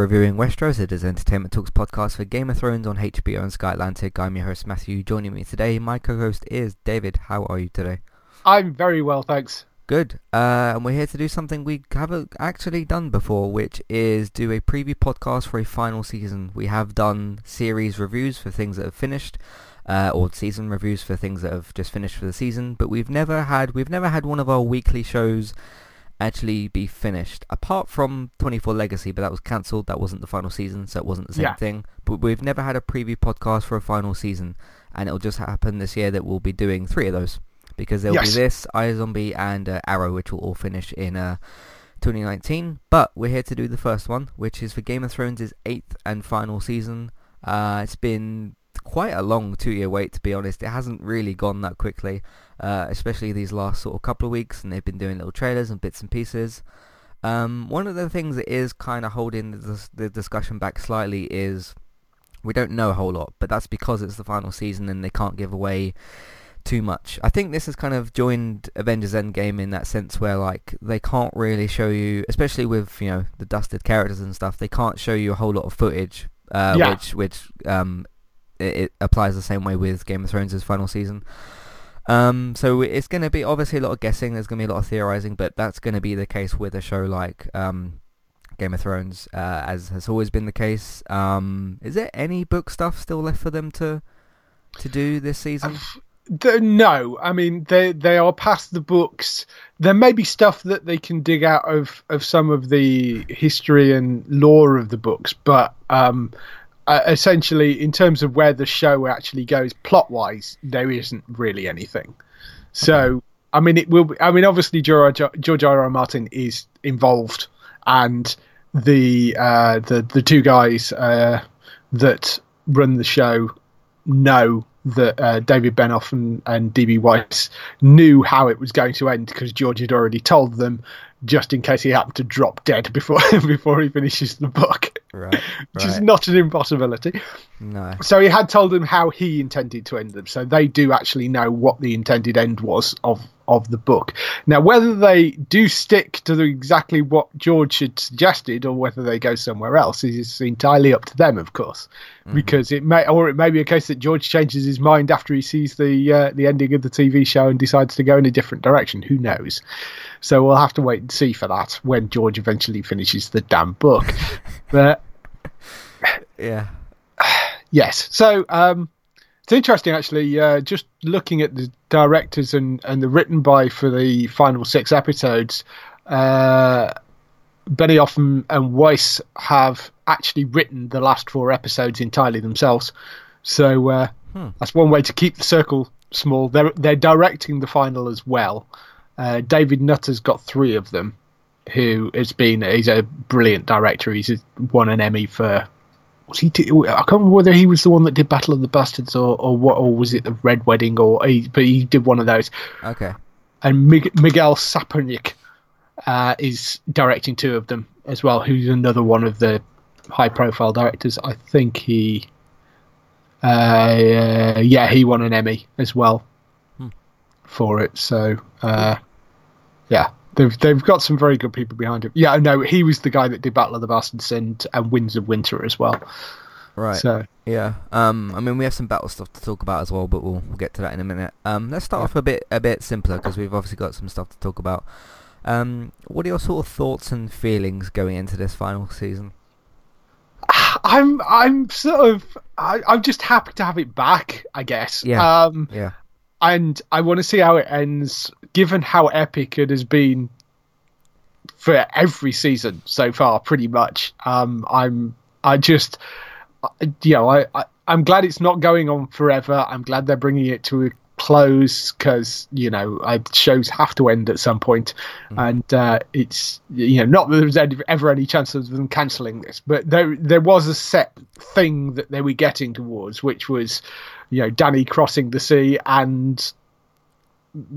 Reviewing Westeros. It is Entertainment Talks podcast for Game of Thrones on HBO and Sky Atlantic. I'm your host Matthew. Joining me today, my co-host is David. How are you today? I'm very well, thanks. Good. Uh, and we're here to do something we haven't actually done before, which is do a preview podcast for a final season. We have done series reviews for things that have finished, uh, or season reviews for things that have just finished for the season. But we've never had we've never had one of our weekly shows actually be finished, apart from 24 Legacy, but that was cancelled. That wasn't the final season, so it wasn't the same Yeah. thing. But we've never had a preview podcast for a final season, and it'll just happen this year that we'll be doing three of those because there'll Yes. be this, iZombie, and uh, Arrow, which will all finish in uh, 2019. But we're here to do the first one, which is for Game of Thrones' eighth and final season. Uh, it's been quite a long two-year wait, to be honest. It hasn't really gone that quickly, uh, especially these last sort of couple of weeks, and they've been doing little trailers and bits and pieces. Um, one of the things that is kind of holding the, the discussion back slightly is we don't know a whole lot, but that's because it's the final season and they can't give away too much. I think this has kind of joined Avengers Endgame in that sense where like they can't really show you, especially with you know the dusted characters and stuff, they can't show you a whole lot of footage, uh, Yeah. which which um, it, it applies the same way with Game of Thrones' final season. Um, so it's going to be obviously a lot of guessing. There's going to be a lot of theorizing, but that's going to be the case with a show like um, Game of Thrones, uh, as has always been the case. Um, is there any book stuff still left for them to to do this season? No, I mean they they are past the books. There may be stuff that they can dig out of of some of the history and lore of the books, but um, uh, essentially, in terms of where the show actually goes plot wise, there isn't really anything. So. I mean, it will. Be, I mean, obviously, George, George R. R. Martin is involved, and the uh, the the two guys uh, that run the show know that uh, David Benioff and, and DB Weiss knew how it was going to end because George had already told them, just in case he happened to drop dead before before he finishes the book, Right, which is not an impossibility. No. So he had told them how he intended to end them, so they do actually know what the intended end was of of the book. Now, whether they do stick to the, exactly what George had suggested, or whether they go somewhere else, is entirely up to them, of course, because it may, or it may be a case that George changes his mind after he sees the uh, the ending of the TV show and decides to go in a different direction. Who knows? So we'll have to wait and see for that when George eventually finishes the damn book. but Yeah. Yes. So um, it's interesting, actually, uh, just looking at the directors and, and the written by for the final six episodes. Uh, Benioff and, and Weiss have actually written the last four episodes entirely themselves. So uh, that's one way to keep the circle small. They're they're directing the final as well. Uh, David Nutter's got three of them. Who has been? He's a brilliant director. He's won an Emmy for was he? I can't remember whether he was the one that did Battle of the Bastards or, or what, or was it the Red Wedding, or he, but he did one of those. Okay. And Mig- Miguel Sapochnik uh, is directing two of them as well. Who's another one of the high-profile directors? I think he, uh, yeah, he won an Emmy as well for it. So, uh, yeah. They've, they've got some very good people behind him. Yeah, no, he was the guy that did Battle of the Bastards and, and Winds of Winter as well. Right. So, Yeah. Um. I mean, we have some battle stuff to talk about as well, but we'll, we'll get to that in a minute. Um. Let's start off a bit a bit simpler because we've obviously got some stuff to talk about. Um. What are your sort of thoughts and feelings going into this final season? I'm I'm sort of I, I'm just happy to have it back, I guess. Yeah. Um, Yeah. And I want to see how it ends, given how epic it has been for every season so far, pretty much. Um, I'm I just you know I, I I'm glad it's not going on forever. I'm glad they're bringing it to a close because you know I, shows have to end at some point. point, and uh, it's you know not that there's ever any chance of them cancelling this, but there there was a set thing that they were getting towards, which was you know Danny crossing the sea and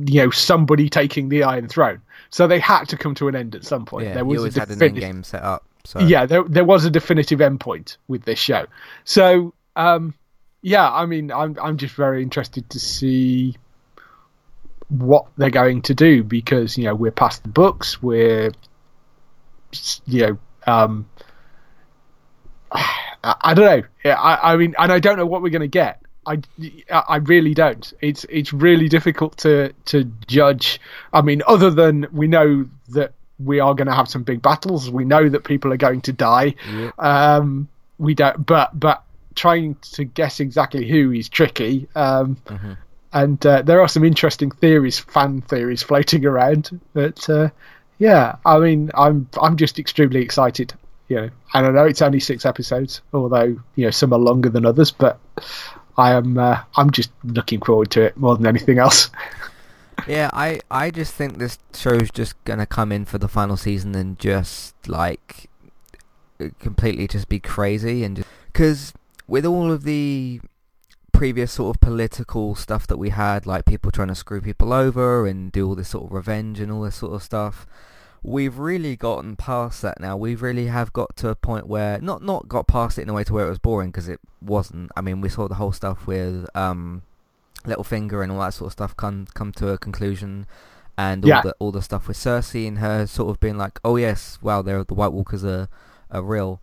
you know somebody taking the Iron Throne. So they had to come to an end at some point. Yeah. there You was always a had an end game set up. So. yeah, there there was a definitive endpoint with this show. So um, yeah, I mean, I'm I'm just very interested to see what they're going to do because you know we're past the books, we're you know um, I, I don't know. Yeah, I, I mean, and I don't know what we're going to get. I, I really don't. It's it's really difficult to to judge. I mean, other than we know that we are going to have some big battles. We know that people are going to die. Yeah. Um, we don't, but but trying to guess exactly who is tricky. Um, Mhm. And uh, there are some interesting theories, fan theories floating around. But uh, yeah, I mean, I'm I'm just extremely excited. You know, and I know it's only six episodes, although you know some are longer than others. But I am uh, I'm just looking forward to it more than anything else. Yeah, I, I just think this show's just gonna come in for the final season and just like completely just be crazy and because with all of the previous sort of political stuff that we had, like people trying to screw people over and do all this sort of revenge and all this sort of stuff, we've really gotten past that now. We really have got to a point where not not got past it in a way to where it was boring because it wasn't. I mean, we saw the whole stuff with um, Littlefinger and all that sort of stuff come come to a conclusion, and all Yeah. the all the stuff with Cersei and her sort of being like, oh yes, wow, they're the White Walkers are are real.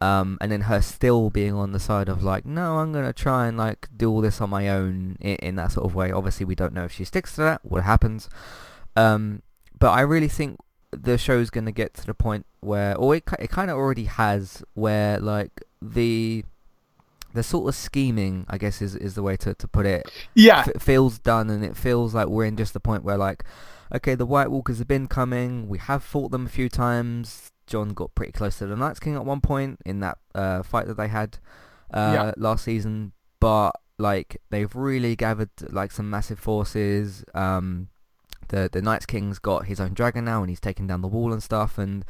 Um, and then her still being on the side of like, no, I'm gonna try and like do all this on my own in, in that sort of way. Obviously, we don't know if she sticks to that, what happens. Um, but I really think the show's gonna get to the point where, or it it kind of already has, where like the the sort of scheming, I guess, is is the way to to put it Yeah, f- feels done and it feels like we're in just the point where like okay the white walkers have been coming we have fought them a few times Jon got pretty close to the Night's King at one point in that uh, fight that they had uh, Yeah. last season but like they've really gathered like some massive forces um the the Night's King's got his own dragon now and he's taken down the wall and stuff and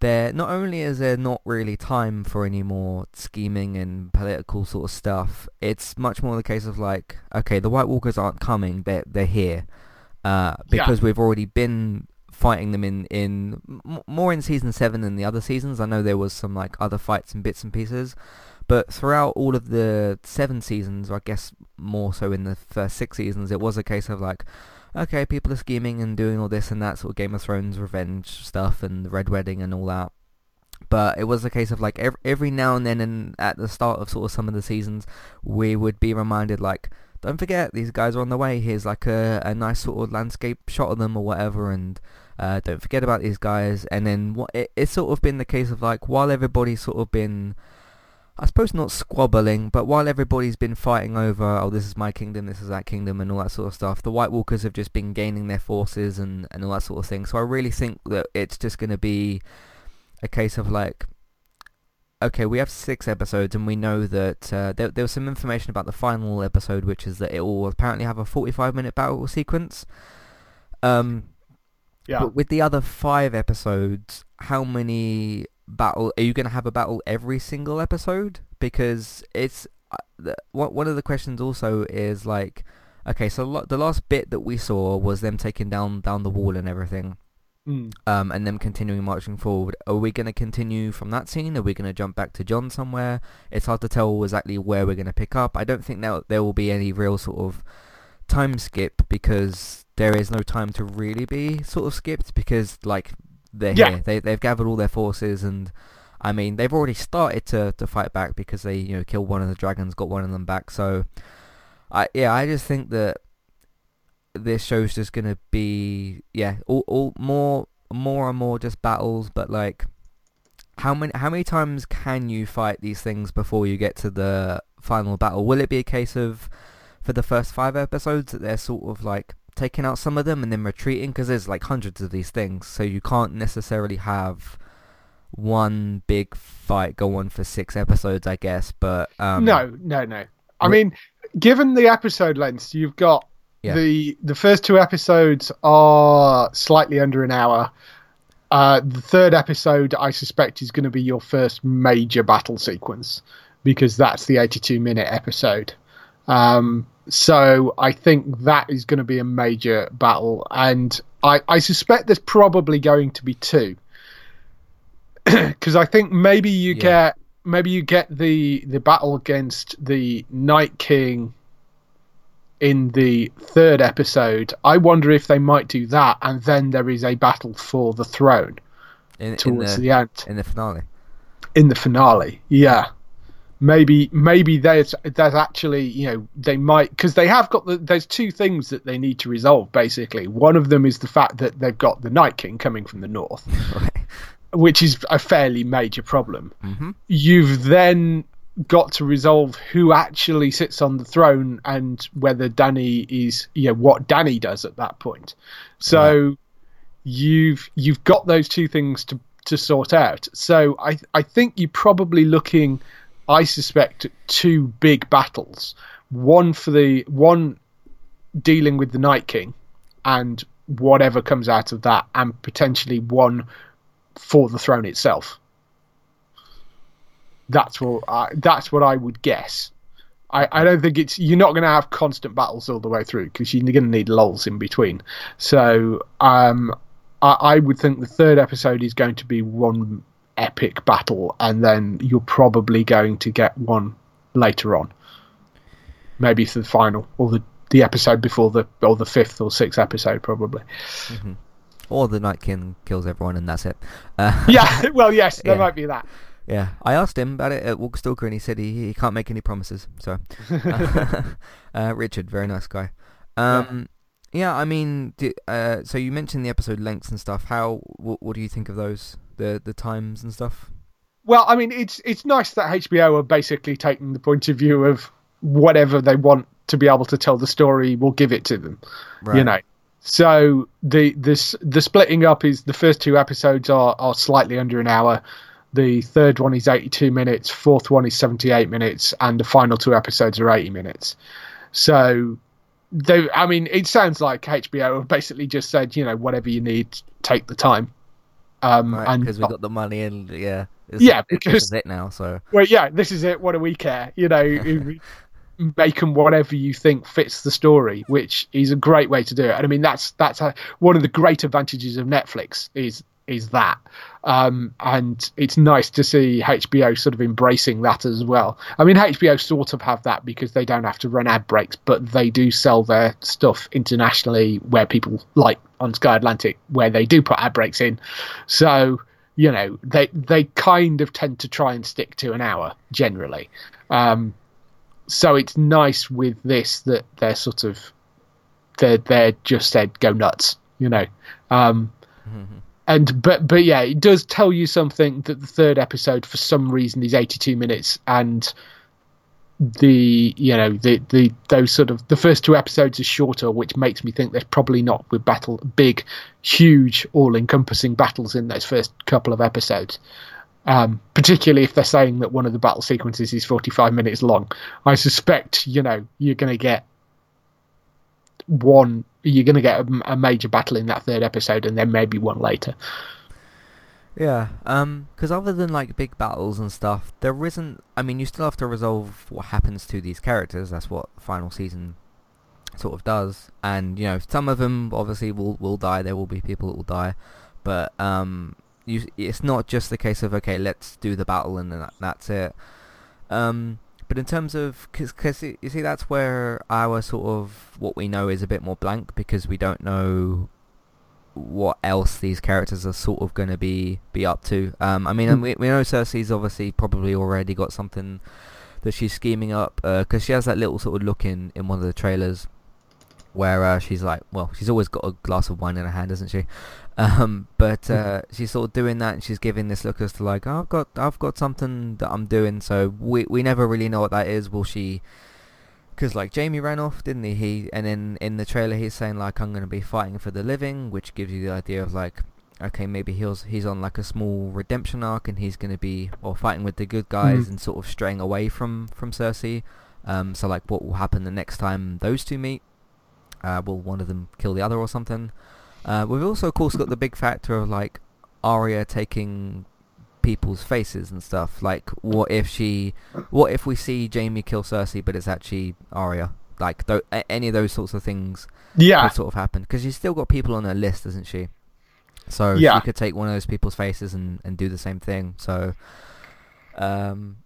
there not only is there not really time for any more scheming and political sort of stuff, it's much more the case of like, okay, the White Walkers aren't coming, they're they're here, uh, because we've already been fighting them in in m- more in season seven than the other seasons. I know there was some like other fights and bits and pieces, but throughout all of the seven seasons, or I guess more so in the first six seasons, it was a case of like, okay, people are scheming and doing all this and that sort of Game of Thrones revenge stuff and the Red Wedding and all that. But it was a case of like every, every now and then and at the start of sort of some of the seasons, we would be reminded like, don't forget these guys are on the way. Here's like a, a nice sort of landscape shot of them or whatever, and uh, don't forget about these guys. And then what it, it's sort of been the case of like while everybody's sort of been I suppose not squabbling, but while everybody's been fighting over, oh, this is my kingdom, this is that kingdom, and all that sort of stuff, the White Walkers have just been gaining their forces and, and all that sort of thing. So I really think that it's just going to be a case of like, okay, we have six episodes, and we know that uh, there, there was some information about the final episode, which is that it will apparently have a 45-minute battle sequence. Um, yeah. but with the other five episodes, how many battle are you going to have a battle every single episode? Because it's uh, the, one one of the questions also is like, okay, so lo- the last bit that we saw was them taking down down the wall and everything, Mm. um, and them continuing marching forward. Are we going to continue from that scene? Are we going to jump back to Jon somewhere? It's hard to tell exactly where we're going to pick up. I don't think that there will be any real sort of time skip because there is no time to really be sort of skipped because like they're Yeah. here. They they've gathered all their forces and I mean they've already started to, to fight back because they you know killed one of the dragons, got one of them back. So I yeah I just think that this show's just gonna be yeah all, all more more and more just battles, but like how many how many times can you fight these things before you get to the final battle? Will it be a case of for the first five episodes that they're sort of like taking out some of them and then retreating because there's like hundreds of these things, so you can't necessarily have one big fight go on for six episodes, I guess. But um, no, no, no. I Re- mean, given the episode length you've got Yeah. the the first two episodes are slightly under an hour. Uh, the third episode, I suspect, is going to be your first major battle sequence because that's the 82 minute episode. Um, so I think that is going to be a major battle, and I, I suspect there's probably going to be two because I think maybe you Yeah. get maybe you get the the battle against the Night King in the third episode. I wonder if they might do that, and then there is a battle for the throne in, in towards the the end. in the finale. in the finale. Yeah, maybe maybe there's there's actually you know they might because they have got the there's two things that they need to resolve basically. One of them is the fact that they've got the Night King coming from the north, Right. which is a fairly major problem. Mhm. You've then got to resolve who actually sits on the throne and whether Danny is you know what Danny does at that point. So you've you've got those two things to to sort out. So I I think you're probably looking I suspect two big battles. One for the one dealing with the Night King and whatever comes out of that and potentially one for the throne itself. That's what I, that's what I would guess. I, I don't think it's you're not going to have constant battles all the way through because you're going to need lulls in between. So um, I, I would think the third episode is going to be one epic battle, and then you're probably going to get one later on, maybe for the final or the the episode before the or the fifth or sixth episode probably. Or the Night King kills everyone and that's it. Uh, Yeah, well, yes, there Yeah. might be that. Yeah, I asked him about it at Walker Stalker and he said he, he can't make any promises. So, uh, Richard, very nice guy. Um, yeah. I mean, di uh, so you mentioned the episode lengths and stuff. How, what, what do you think of those, the the times and stuff? Well, I mean, it's it's nice that HBO are basically taking the point of view of whatever they want to be able to tell the story, we'll give it to them. Right. You know. So the this the splitting up is the first two episodes are are slightly under an hour. The third one is 82 minutes, fourth one is 78 minutes, and the final two episodes are 80 minutes. So they I mean, it sounds like HBO have basically just said, you know, whatever you need, take the time. Um Right, and because we got the money and yeah, Yeah, it- this because- is it now. So well, yeah, this is it. What do we care? You know, make them whatever you think fits the story, which is a great way to do it. And I mean, that's that's a, one of the great advantages of Netflix is is that, um, and it's nice to see HBO sort of embracing that as well. I mean, HBO sort of have that because they don't have to run ad breaks, but they do sell their stuff internationally where people like on Sky Atlantic where they do put ad breaks in. So you know they they kind of tend to try and stick to an hour generally. Um so it's nice with this that they're sort of they're they're just said go nuts you know. Um and but but yeah it does tell you something that the third episode for some reason is 82 minutes and the you know the the those sort of the first two episodes are shorter which makes me think there's probably not with battle big huge all-encompassing battles in those first couple of episodes. Um, particularly if they're saying that one of the battle sequences is 45 minutes long. I suspect you know you're going to get one you're going to get a, a major battle in that third episode and then maybe one later yeah, um, because other than like big battles and stuff, there isn't. I mean, you still have to resolve what happens to these characters. That's what final season sort of does. And you know, some of them obviously will will die. There will be people that will die, but um, you it's not just the case of okay, let's do the battle and then that, that's it. Um, but in terms of because you see that's where our sort of what we know is a bit more blank because we don't know what else these characters are sort of going to be be up to. Um, I mean, we, we know Cersei's obviously probably already got something that she's scheming up because she has that little sort of look in in one of the trailers where uh, she's like, well, she's always got a glass of wine in her hand, doesn't she? Um, but uh, she's sort of doing that, and she's giving this look as to like, oh, I've got, I've got something that I'm doing. So we we never really know what that is. Will she? Because like Jaime ran off, didn't he? He and then in the trailer he's saying like I'm gonna be fighting for the living, which gives you the idea of like, okay, maybe he's he's on like a small redemption arc, and he's gonna be or fighting with the good guys Mhm. and sort of straying away from from Cersei. Um, so like, what will happen the next time those two meet? Uh, will one of them kill the other or something? Uh, we've also, of course, got the big factor of like Arya taking people's faces and stuff. Like, what if she, what if we see Jaime kill Cersei, but it's actually Arya? Like, th- any of those sorts of things yeah could sort of happen because she's still got people on her list, isn't she? So Yeah. she could take one of those people's faces and, and do the same thing. So, um,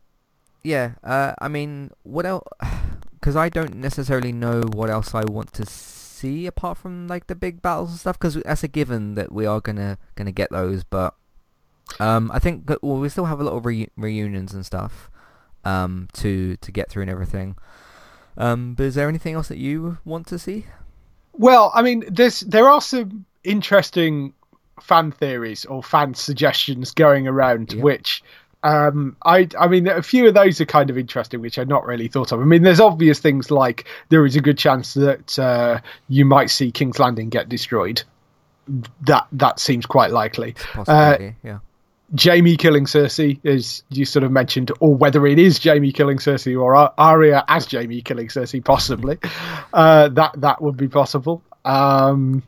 yeah. Uh, I mean, what else? Because I don't necessarily know what else I want to see apart from like the big battles and stuff. Because that's a given that we are gonna gonna get those. But Um, I think that, well, we still have a lot of re- reunions and stuff um, to to get through and everything. Um, but is there anything else that you want to see? Well, I mean, there's there are some interesting fan theories or fan suggestions going around, Yeah. which um, I I mean, a few of those are kind of interesting, which I'd not really thought of. I mean, there's obvious things like there is a good chance that uh, you might see King's Landing get destroyed. That that seems quite likely. Possibility, yeah. Jaime killing Cersei, as you sort of mentioned, or whether it is Jaime killing Cersei or Ar- Arya as Jaime killing Cersei, possibly. uh, that that would be possible. Um,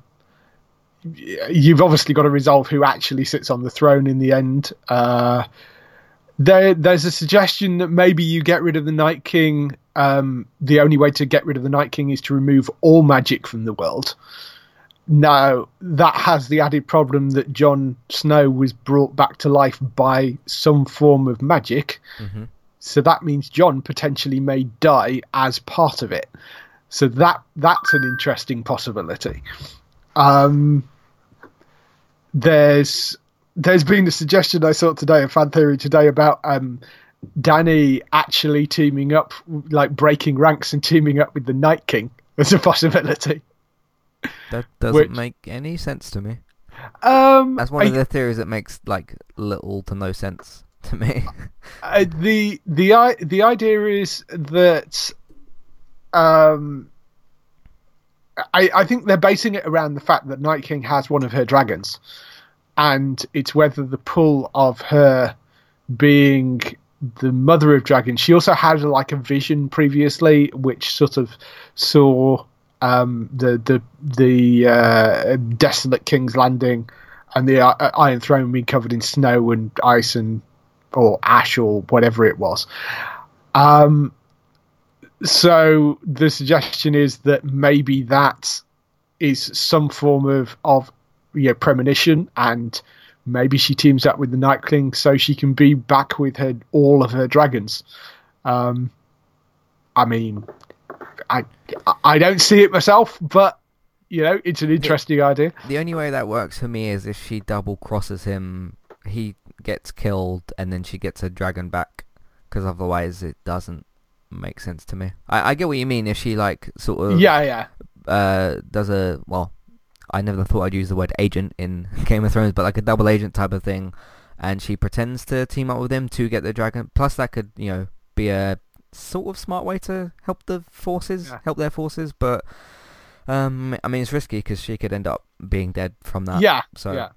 you've obviously got to resolve who actually sits on the throne in the end. Uh, there, there's a suggestion that maybe you get rid of the Night King. Um, the only way to get rid of the Night King is to remove all magic from the world. Now, that has the added problem that Jon Snow was brought back to life by some form of magic. Mhm. So that means Jon potentially may die as part of it. So that that's an interesting possibility. Um, there's there's been a suggestion I saw today, a fan theory today about um, Danny actually teaming up, like breaking ranks and teaming up with the Night King as a possibility. That doesn't Which- make any sense to me. Um, That's one I- of the theories that makes like little to no sense to me. uh, the the i the idea is that um I, I think they're basing it around the fact that Night King has one of her dragons, and it's whether the pull of her being the mother of dragons. She also had like a vision previously, which sort of saw um, the the the uh, desolate King's Landing and the uh, Iron Throne being covered in snow and ice and or ash or whatever it was. Um, so the suggestion is that maybe that is some form of of you know, premonition, and maybe she teams up with the Night King so she can be back with her all of her dragons. Um, I mean, I I don't see it myself, but you know, it's an interesting idea. the only way that works for me is if she double crosses him, he gets killed, and then she gets a dragon back. Because otherwise, it doesn't make sense to me. I, I get what you mean. If she like sort of Yeah, yeah. uh, does a well, I never thought I'd use the word agent in Game of Thrones, but like a double agent type of thing, and she pretends to team up with him to get the dragon. Plus, that could you know be a sort of smart way to help the forces, Yeah. help their forces. But um, I mean, it's risky because she could end up being dead from that. yeah, So yeah.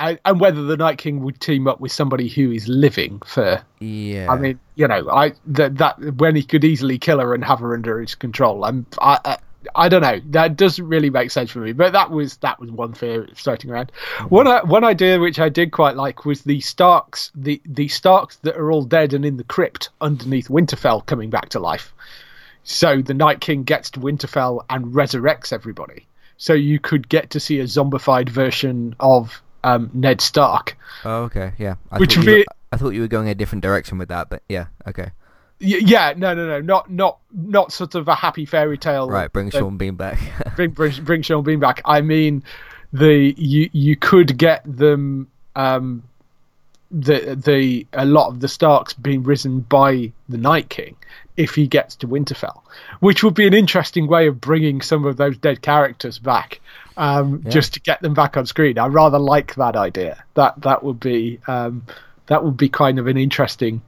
And, and whether the Night King would team up with somebody who is living for yeah. I mean, you know, I that, that when he could easily kill her and have her under his control. I'm, I, I, I don't know. That doesn't really make sense for me. But that was that was one theory floating around. One uh, one idea which I did quite like was the Starks, the the Starks that are all dead and in the crypt underneath Winterfell coming back to life. So the Night King gets to Winterfell and resurrects everybody. So you could get to see a zombified version of um, Ned Stark. oh, okay. Yeah. I Which thought you, be- I thought you were going a different direction with that, but yeah. Okay. Yeah, no, no, no, not not not sort of a happy fairy tale. Right. Bring Sean Bean back. bring, bring bring Sean Bean back. I mean, the you you could get them um the the a lot of the Starks being risen by the Night King if he gets to Winterfell, which would be an interesting way of bringing some of those dead characters back. Um, Yeah. just to get them back on screen. I rather like that idea. That that would be um, that would be kind of an interesting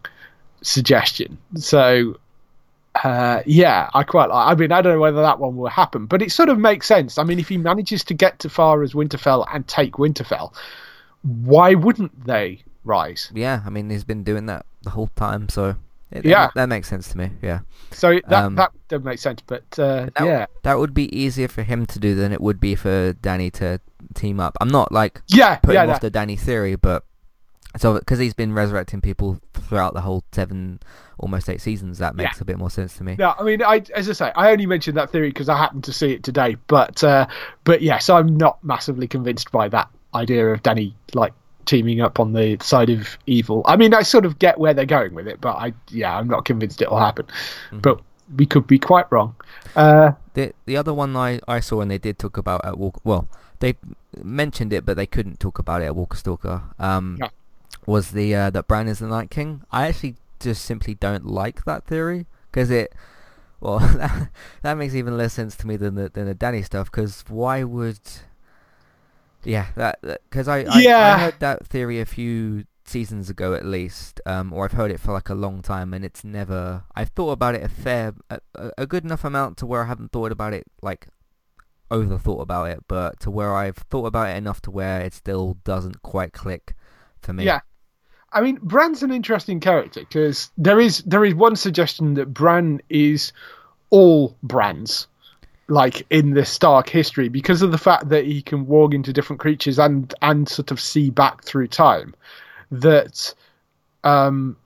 suggestion. So uh, yeah, I quite like. I mean, I don't know whether that one will happen, but it sort of makes sense. I mean, if he manages to get to far as Winterfell and take Winterfell, why wouldn't they rise? yeah. I mean, he's been doing that the whole time, so it, Yeah. that, that makes sense to me. Yeah. So that Um, that does make sense. But uh, That, yeah, that would be easier for him to do than it would be for Danny to team up. I'm not like yeah, putting yeah, off that- the Danny theory, but so because he's been resurrecting people throughout the whole seven, almost eight seasons, that makes Yeah. a bit more sense to me. No, I mean, I as I say, I only mentioned that theory because I happened to see it today. But uh, but yes, I'm not massively convinced by that idea of Danny like teaming up on the side of evil. I mean, I sort of get where they're going with it, but I yeah, I'm not convinced it'll happen. But we could be quite wrong. Uh, The the other one I, I saw and they did talk about at Walk well they mentioned it but they couldn't talk about it at Walker Stalker um Yeah. Was the uh, that Bran is the Night King. I actually just simply don't like that theory because it well that, that makes even less sense to me than the than the Danny stuff because why would yeah that because I, I Yeah. I heard that theory a few seasons ago at least um or I've heard it for like a long time and it's never I've thought about it a fair a, a a good enough amount to where I haven't thought about it like over thought about it but to where I've thought about it enough to where it still doesn't quite click for me Yeah. I mean, Bran's an interesting character because there is there is one suggestion that Bran is all Brands, like in the Stark history, because of the fact that he can walk into different creatures and and sort of see back through time. That um,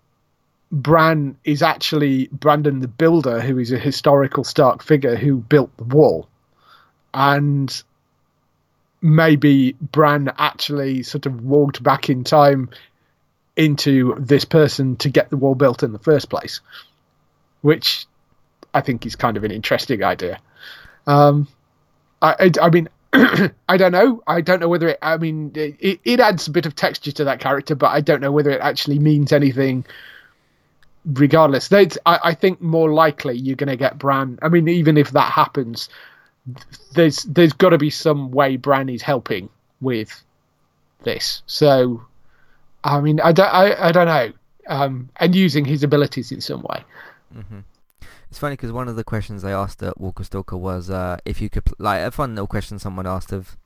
Bran is actually Brandon the Builder, who is a historical Stark figure who built the wall, and maybe Bran actually sort of walked back in time into this person to get the wall built in the first place, which I think is kind of an interesting idea. Um, I, I, I mean, I don't know. I don't know whether it. I mean, it, it adds a bit of texture to that character, but I don't know whether it actually means anything. Regardless, I, I think more likely you're going to get Bran. I mean, even if that happens, there's there's got to be some way Bran is helping with this. So, I mean, I don't I, I don't know, um, and using his abilities in some way. It's funny because one of the questions I asked at Walker Stalker was uh, if you could, like, a fun little question someone asked of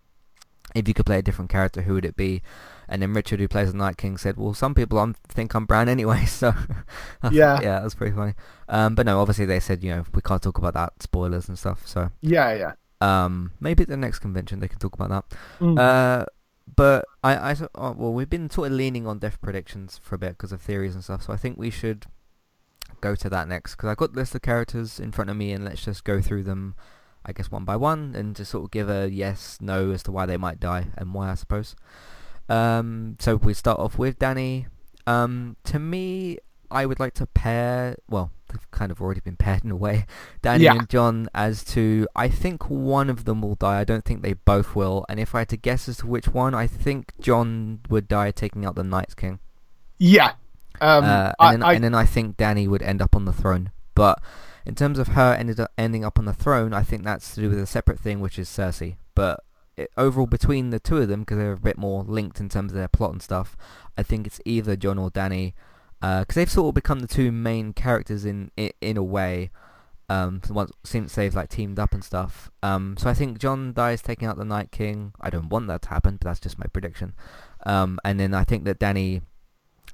if you could play a different character, who would it be? And then Richard, who plays the Night King, said, well, some people I'm, think I'm Bran anyway, so... Yeah. Yeah, that was pretty funny. Um, but no, obviously they said, you know, we can't talk about that, spoilers and stuff, so... Yeah, yeah. Um, maybe at the next convention they can talk about that. Mm. Uh, but I, I, oh, well, we've been sort of leaning on death predictions for a bit because of theories and stuff. So I think we should go to that next because I've got list of characters in front of me, and let's just go through them, I guess one by one, and just sort of give a yes, no as to why they might die and why, I suppose. Um, so we start off with Danny. Um, to me, I would like to pair. Well, they've kind of already been paired in a way. Danny Yeah. and Jon as to. I think one of them will die. I don't think they both will. And if I had to guess as to which one, I think Jon would die taking out the Night's King. Yeah. Um, uh, I, and, then, I, and then I think Danny would end up on the throne. But in terms of her ended up ending up on the throne, I think that's to do with a separate thing, which is Cersei. But it, overall, between the two of them, because they're a bit more linked in terms of their plot and stuff, I think it's either Jon or Danny, because they've sort of become the two main characters in in, in a way. Um, once since they've like teamed up and stuff. Um, so I think Jon dies taking out the Night King. I don't want that to happen, but that's just my prediction. Um, and then I think that Danny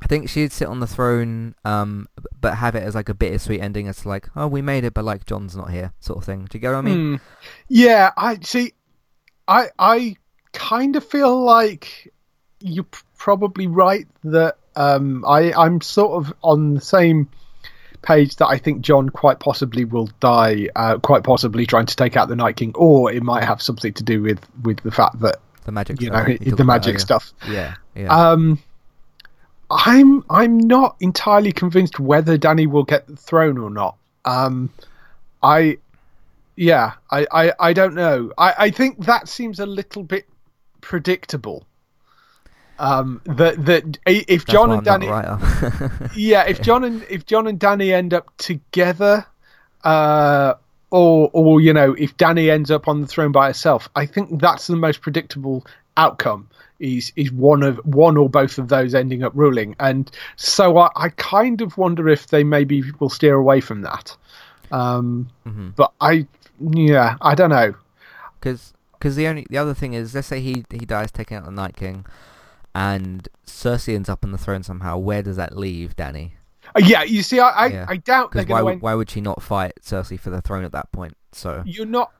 I think she'd sit on the throne, um, but have it as like a bittersweet ending, to like, oh, we made it, but like Jon's not here, sort of thing. Do you get what I mean? Hmm. Yeah, I see. I I kind of feel like you're probably right that um, I I'm sort of on the same page that I think Jon quite possibly will die, uh, quite possibly trying to take out the Night King, or it might have something to do with with the fact that The magic, you stuff know the magic stuff. Yeah, yeah. Um, I'm I'm not entirely convinced whether Danny will get the throne or not. Um, I, yeah, I, I, I don't know. I, I think that seems a little bit predictable. Um, that that if That's Jon and Danny, yeah, if Jon and if Jon and Danny end up together, uh, or or you know, if Danny ends up on the throne by herself, I think that's the most predictable outcome. Is is one of one or both of those ending up ruling, and so I, I kind of wonder if they maybe will steer away from that. Um, hmm but I, yeah, I don't know. Because the only the other thing is, let's say he he dies taking out the Night King, and Cersei ends up on the throne somehow. Where does that leave Danny? Uh, yeah, you see, I I, Yeah. I doubt they're why going would, end. why would she not fight Cersei for the throne at that point? So You're not.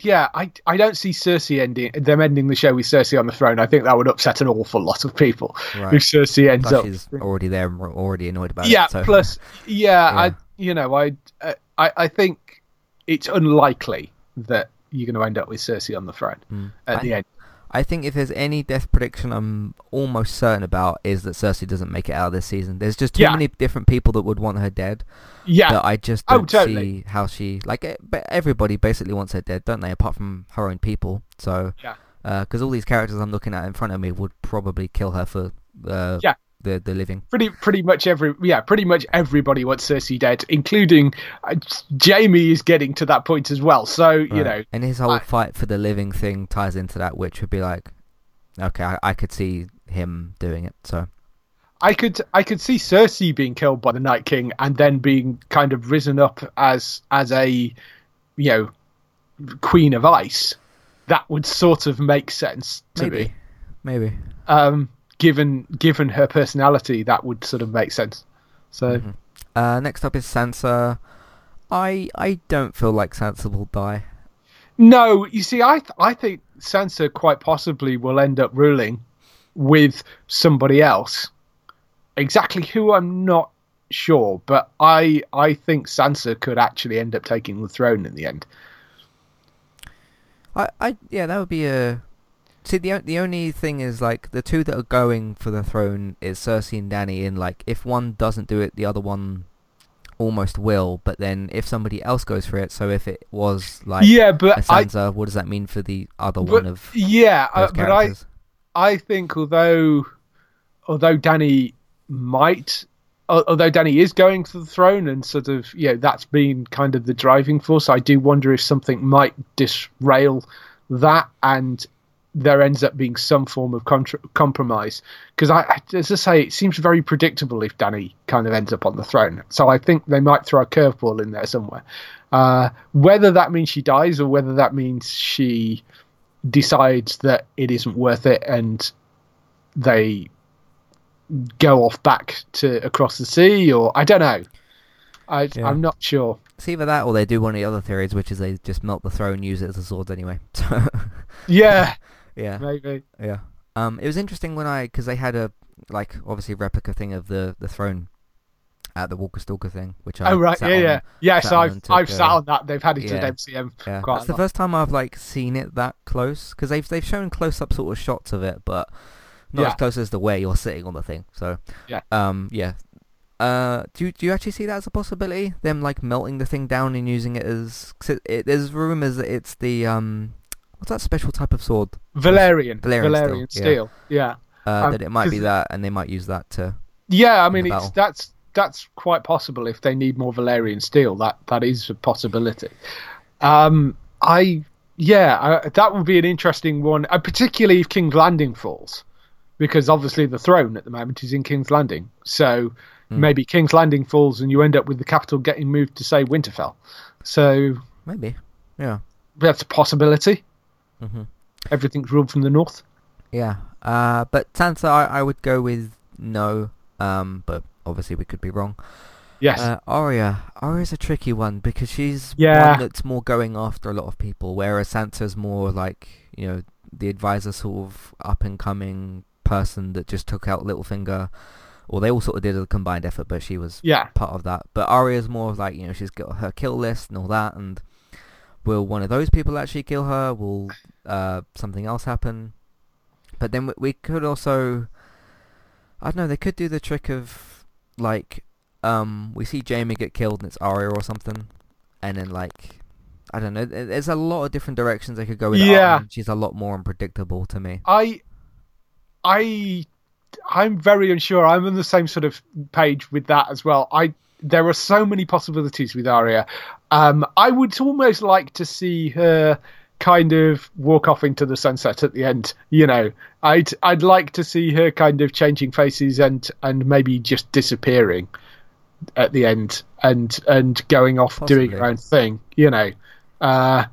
Yeah, I, I don't see Cersei ending them ending the show with Cersei on the throne. I think that would upset an awful lot of people Right. if Cersei ends plus up. she's already there and we're already annoyed about Yeah. it. So. Plus, yeah, Yeah. I you know I uh, I I think it's unlikely that you're going to end up with Cersei on the throne Mm. at I- the end. I think if there's any death prediction I'm almost certain about is that Cersei doesn't make it out of this season. There's just too Yeah. many different people that would want her dead Yeah, that I just Oh, don't totally. see how she like. eh, But everybody basically wants her dead, don't they? Apart from her own people. So Yeah. because all these characters I'm looking at in front of me would probably kill her for uh, Yeah. The the living. Pretty pretty much every yeah, pretty much everybody wants Cersei dead, including uh, Jaime is getting to that point as well. So you know, and his whole I- fight for the living thing ties into that, which would be like, okay, I, I could see him doing it. So I could I could see Cersei being killed by the Night King and then being kind of risen up as as a you know Queen of Ice. That would sort of make sense to maybe, me. maybe. Um, given given her personality, that would sort of make sense. So Mhm. Uh, next up is Sansa. I I don't feel like Sansa will die. no, you see, I th- I think Sansa quite possibly will end up ruling with somebody else. Exactly who I'm not sure, but I I think Sansa could actually end up taking the throne in the end. I, I yeah, that would be a. See, the the only thing is like the two that are going for the throne is Cersei and Danny. And like, if one doesn't do it, the other one almost will. But then if somebody else goes for it, so if it was like yeah, but I what does that mean for the other but, one of yeah, uh, but I? I think although although Danny might although Danny is going for the throne and sort of you know that's been kind of the driving force, I do wonder if something might disrail that and there ends up being some form of contra- compromise because I, as I say, it seems very predictable if Danny kind of ends up on the throne. So I think they might throw a curveball in there somewhere. Uh, whether that means she dies or whether that means she decides that it isn't worth it and they go off back to across the sea or I don't know. I, Yeah. I'm not sure. It's either that or they do one of the other theories, which is they just melt the throne, use it as a sword anyway. So Yeah, yeah, maybe. yeah. Um, it was interesting when I because they had a like obviously replica thing of the the throne at the Walker Stalker thing, which I Oh right, sat yeah, on. yeah, yes. sat on I've and I've took, sat uh, on that. They've had it yeah. at MCM. Yeah, quite that's the first time I've like seen it that close because they've they've shown close up sort of shots of it, but not Yeah. as close as the way you're sitting on the thing. So Yeah. um, yeah. Uh, do you, do you actually see that as a possibility? Them like melting the thing down and using it as 'cause it, it, there's rumors that it's the um, what's that special type of sword? Valyrian, Valyrian Valyrian, steel, steel. Yeah. Uh, Um, that it might be that, and they might use that to. Yeah, I mean, it's battle. that's that's quite possible if they need more Valyrian steel. That that is a possibility. Um, I yeah, I, that would be an interesting one, uh, particularly if King's Landing falls, because obviously the throne at the moment is in King's Landing. So Hmm. maybe King's Landing falls and you end up with the capital getting moved to say Winterfell. So Maybe, yeah. that's a possibility. Hmm Everything's ruled from the north. Yeah, uh, but Sansa, I, I would go with no. Um, but obviously we could be wrong. Yes. Uh, Arya, Arya's a tricky one because she's Yeah. one that's more going after a lot of people, whereas Sansa's more like you know the advisor sort of up and coming person that just took out Littlefinger, or they all sort of did a combined effort, but she was yeah. part of that. But Arya's more of like you know she's got her kill list and all that, and will one of those people actually kill her? Will uh, something else happen? But then we, we could also, I don't know, they could do the trick of like, um, we see Jaime get killed and it's Arya or something, and then like, I don't know, there's a lot of different directions they could go with. Yeah. Arya. she's a lot more unpredictable to me. I, I, I'm very unsure. I'm on the same sort of page with that as well. I there are so many possibilities with Arya. Um, I would almost like to see her kind of walk off into the sunset at the end. You know, I'd I'd like to see her kind of changing faces and and maybe just disappearing at the end and and going off doing her own thing. You know. Uh,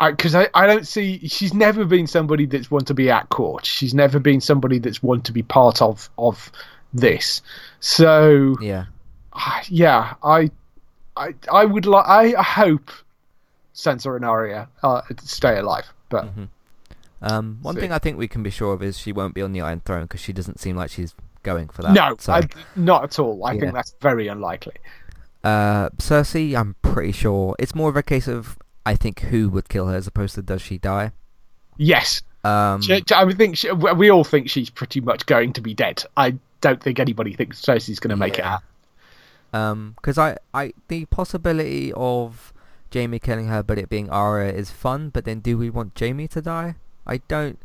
because I, I, don't see she's never been somebody that's want to be at court. She's never been somebody that's want to be part of of this. So Yeah. ah, yeah, I I I would like I hope Sansa and Arya uh, stay alive, but hmm Um, one See. thing I think we can be sure of is she won't be on the Iron Throne because she doesn't seem like she's going for that. no, So, I, not at all. I Yeah. think that's very unlikely. uh, Cersei, I'm pretty sure it's more of a case of I think who would kill her as opposed to does she die. Yes, Um, she, I think she, we all think she's pretty much going to be dead. I don't think anybody thinks Cersei's going to make it Yeah. Out. Um, because I, I, the possibility of Jaime killing her, but it being Arya is fun. But then, do we want Jaime to die? I don't,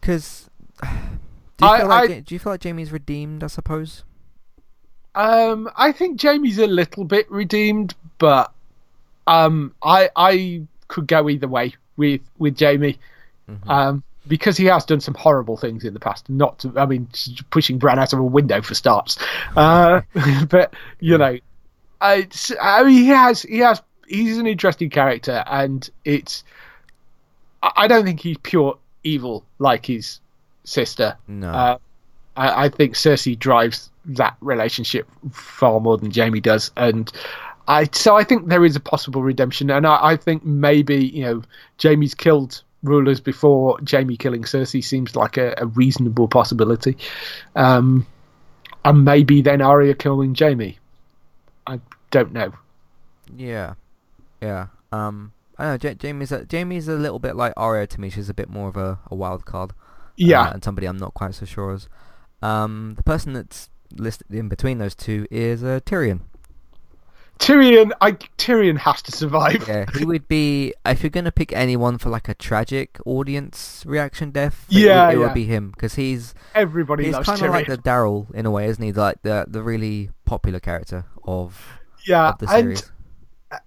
because Do you, I- feel like, I- do you feel like Jaime's redeemed? I suppose. Um, I think Jaime's a little bit redeemed, but um, I I could go either way with with Jaime, Mhm. um, because he has done some horrible things in the past. Not, to, I mean, pushing Bran out of a window for starts. Uh, but you know, I, it's- I mean, he has he has he's an interesting character, and it's I I don't think he's pure evil like his sister. No. Uh, I, I think Cersei drives that relationship far more than Jaime does, and I so I think there is a possible redemption, and I, I think maybe you know Jaime's killed rulers before Jaime killing Cersei seems like a, a reasonable possibility, um, and maybe then Arya killing Jaime. I don't know. Yeah, yeah. Um, I don't know. Ja- Jaime's a, Jaime's a little bit like Arya to me. She's a bit more of a, a wild card. Yeah, uh, and somebody I'm not quite so sure as. Um, the person that's listed in between those two is uh, Tyrion. Tyrion. I Tyrion has to survive. Yeah, he would be if you're gonna pick anyone for like a tragic audience reaction death. it Yeah, would, it yeah. would be him because he's Everybody he's kind of like the Daryl in a way, isn't he? Like the the really popular character of yeah, of the and series.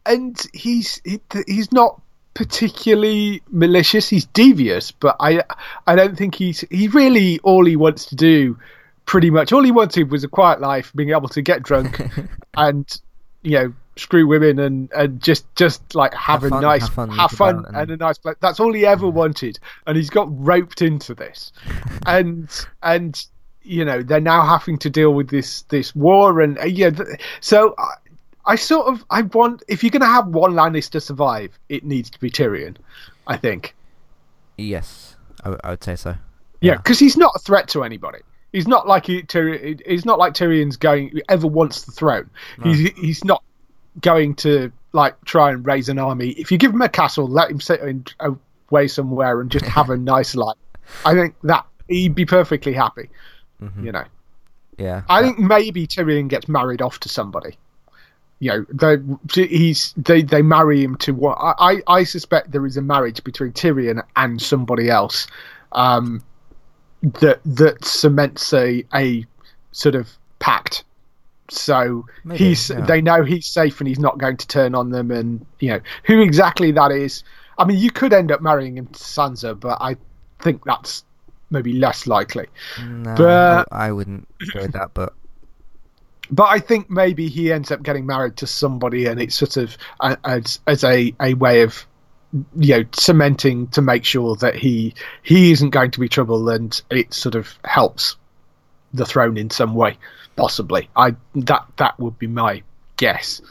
and he's he, he's not particularly malicious. He's devious, but I I don't think he's he really all he wants to do, pretty much all he wanted was a quiet life, being able to get drunk and you know screw women and and just just like have, Have a fun, nice have fun, have fun and, and- a nice place. That's all he ever wanted, and he's got roped into this, and and you know they're now having to deal with this this war and uh, yeah th- so I, I sort of I want if you're going to have one Lannister survive it needs to be Tyrion I think. Yes, I, w- I would say so. yeah because he's not a threat to anybody he's not like he, Tyrion, he's not like Tyrion's going ever wants the throne. He's he's not going to like try and raise an army. If you give him a castle let him sit in, away somewhere and just have a nice life. I think that he'd be perfectly happy Mhm. you know. Yeah, I that- think maybe Tyrion gets married off to somebody. You know, they he's they they marry him to what I I I suspect there is a marriage between Tyrion and somebody else, um, that that cements a a sort of pact. So Maybe, he's yeah. they know he's safe and he's not going to turn on them, and you know who exactly that is. I mean, you could end up marrying him to Sansa, but I think that's maybe less likely. no, but- I, I wouldn't go with that, but but I think maybe he ends up getting married to somebody, and it's sort of as as a a way of you know cementing to make sure that he he isn't going to be trouble, and it sort of helps the throne in some way, possibly. I that that would be my guess.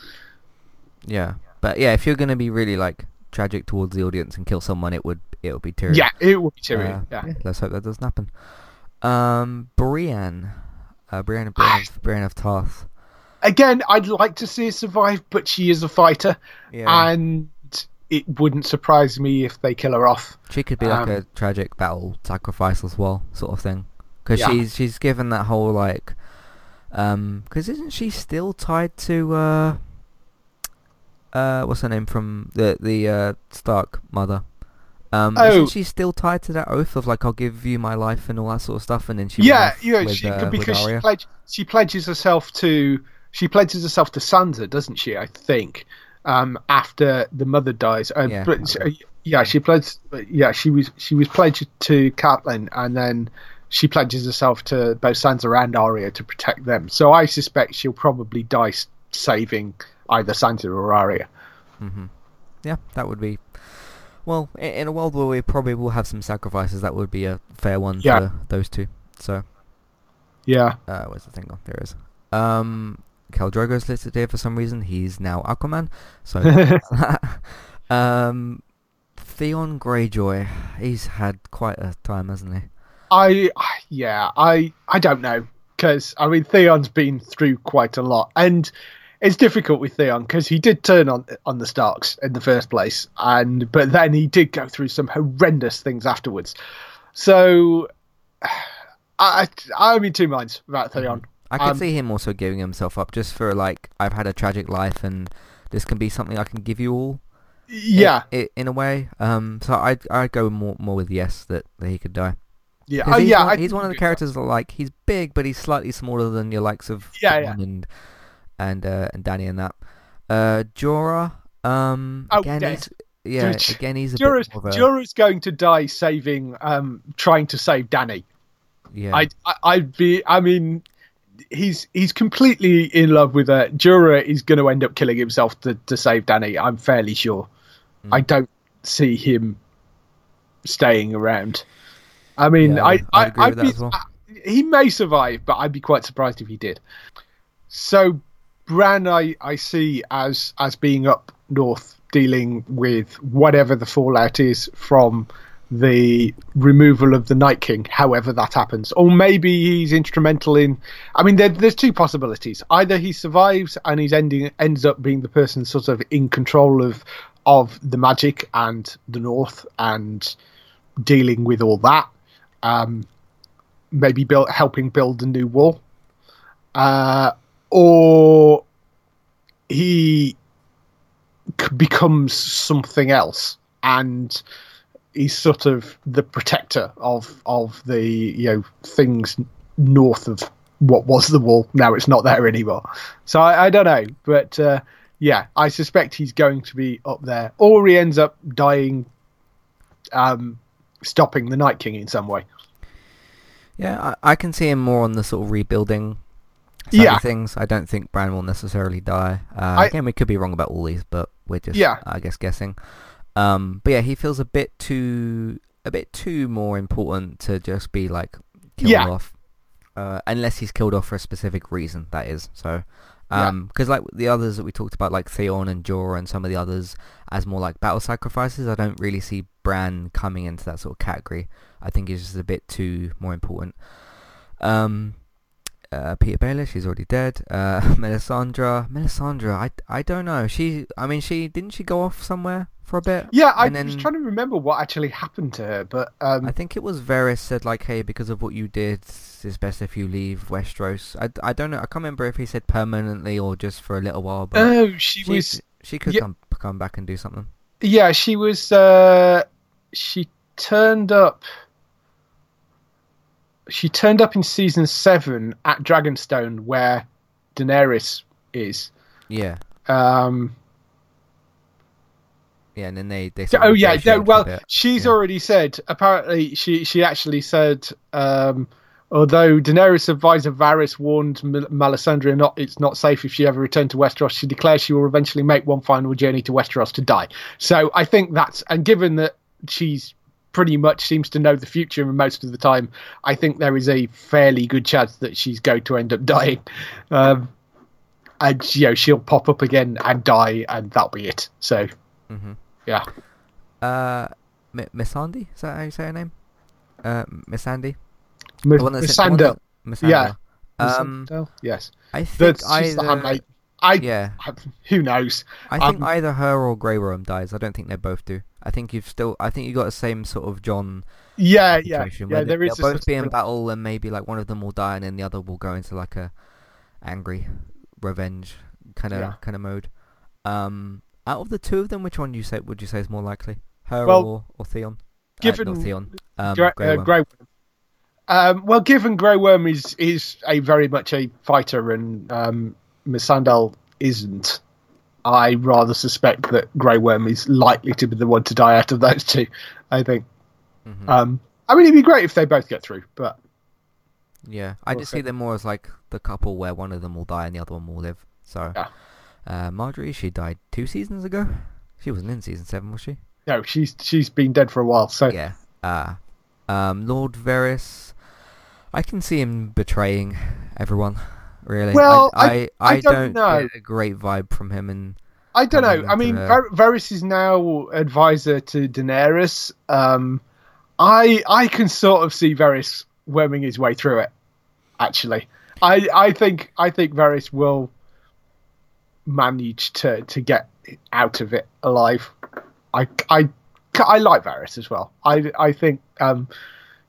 yeah, but yeah, if you're gonna be really like tragic towards the audience and kill someone, it would it would be Tyrion. Yeah, it would be Tyrion. Uh, yeah. Let's hope that doesn't happen. Um, Brienne, uh, Brienne, Brienne, of, Brienne of Tarth. Again, I'd like to see her survive, but she is a fighter, Yeah, and it wouldn't surprise me if they kill her off. she could be like um, a tragic battle sacrifice as well, sort of thing. Because Yeah. she's she's given that whole like, um, because isn't she still tied to uh, uh, what's her name from the the uh, Stark mother? Um, Oh. isn't she still tied to that oath of like I'll give you my life and all that sort of stuff, and then she yeah, yeah, with, she, uh, because she, pledge, she pledges herself to she pledges herself to Sansa, doesn't she? I think um, after the mother dies. Uh, Yeah, but, uh, yeah, she pledged. Yeah, she was she was pledged to Catelyn, and then she pledges herself to both Sansa and Arya to protect them. So I suspect she'll probably die saving either Sansa or Arya. hmm Yeah, that would be. Well, in a world where we probably will have some sacrifices, that would be a fair one Yeah. for those two. So, Yeah, uh, where's the thing gone? There it is. Um, Khal Drogo's listed here for some reason. He's now Aquaman. So, um, Theon Greyjoy. He's had quite a time, hasn't he? I yeah, I I don't know because I mean Theon's been through quite a lot, and it's difficult with Theon because he did turn on on the Starks in the first place, and but then he did go through some horrendous things afterwards. So I I'm in two minds about Theon. I could Um, see him also giving himself up just for like I've had a tragic life and this can be something I can give you all. i- Yeah, i- in a way. Um, so I'd I'd go more more with yes that, that he could die. Yeah, oh, he's yeah. one, he's one of the characters that like he's big, but he's slightly smaller than your likes of Yeah, Jon and and uh, and Danny and that. Uh, Jorah. Um, Oh, again, yeah. Dude, Again, he's a Jorah's, bit a Jorah's going to die saving, um, trying to save Danny. yeah. I'd, I- I'd be. I mean, he's he's completely in love with her. Jorah is going to end up killing himself to, to save Danny. I'm fairly sure. Mm. I don't see him staying around. I mean, Yeah, I, I, agree I'd with that be, as well. I- he may survive, but I'd be quite surprised if he did. So, Bran, I, I see as as being up north, dealing with whatever the fallout is from the removal of the Night King, however that happens, or maybe he's instrumental in. I mean, there, there's two possibilities: either he survives and he's ending ends up being the person sort of in control of of the magic and the North and dealing with all that. Um, maybe build, helping build a new wall, uh, or he becomes something else and he's sort of the protector of of the you know things north of what was the wall. Now it's not there anymore. So I, I don't know, but uh, yeah, I suspect he's going to be up there, or he ends up dying, um, stopping the Night King in some way. Yeah, I, I can see him more on the sort of rebuilding side Yeah. of things. I don't think Bran will necessarily die. Uh, I- again, we could be wrong about all these, but we're just, Yeah. I guess, guessing. Um, but yeah, he feels a bit too, a bit too more important to just be like killed Yeah. off, uh, unless he's killed off for a specific reason. That is so. Yeah. Um, because like the others that we talked about, like Theon and Jorah and some of the others, as more like battle sacrifices, I don't really see Bran coming into that sort of category. I think he's just a bit too more important. Um, uh, Petyr Baelish, she's already dead. Uh, Melisandre, Melisandre, I, I don't know. She, I mean, she didn't she go off somewhere for a bit? Yeah, I And was trying to remember what actually happened to her, but um, I think it was Varys said like, hey, because of what you did, it's best if you leave Westeros. I, I don't know. I can't remember if he said permanently or just for a little while, but oh, she she, was she could yeah. come come back and do something. yeah, she was uh, she turned up. She turned up in season seven at Dragonstone, where Daenerys is. Yeah, Um, yeah, and then they they. oh yeah, no, well, she's Yeah. already said. Apparently, she she actually said. Um, although Daenerys' advisor Varys warned Mel- Melisandre not it's not safe if she ever returned to Westeros, she declares she will eventually make one final journey to Westeros to die. So I think that's and given that she's pretty much seems to know the future and most of the time, I think there is a fairly good chance that she's going to end up dying. Um, and you know she'll pop up again and die, and that'll be it. So hmm yeah. Uh, M- Miss Andy, is that how you say her name? Uh, Miss Andy. Miss The one that's in- the one Miss Yeah. Um, yes. I think That's she's the either. I, Yeah, I- who knows? I think Um, either her or Grey Worm dies. I don't think they both do. I think you've still. I think you got the same sort of John Yeah, yeah, yeah. There is they'll both be in battle, and maybe like one of them will die, and then the other will go into like a angry revenge kind of Yeah. kind of mode. Um, out of the two of them, which one you say would you say is more likely? Her Well, or, or Theon? uh, given not Theon. Um, Grey uh. Grey Worm. Um, well, given Grey Worm is is a very much a fighter and um, Missandei isn't, I rather suspect that Grey Worm is likely to be the one to die out of those two. I think. Mhm. Um, I mean, it'd be great if they both get through, but Yeah, I just see them more as like the couple where one of them will die and the other one will live. So, Yeah. uh, Margaery, she died two seasons ago. She wasn't in season seven, was she? no, she's she's been dead for a while. So Yeah. Uh, um, Lord Varys, I can see him betraying everyone. Really. Well, I I- I, I don't don't know. get a great vibe from him, and I don't know. I mean, Var- Varys is now advisor to Daenerys. Um, I I can sort of see Varys worming his way through it. Actually, I I think I think Varys will manage to to get out of it alive. I I I like Varys as well. I I think um,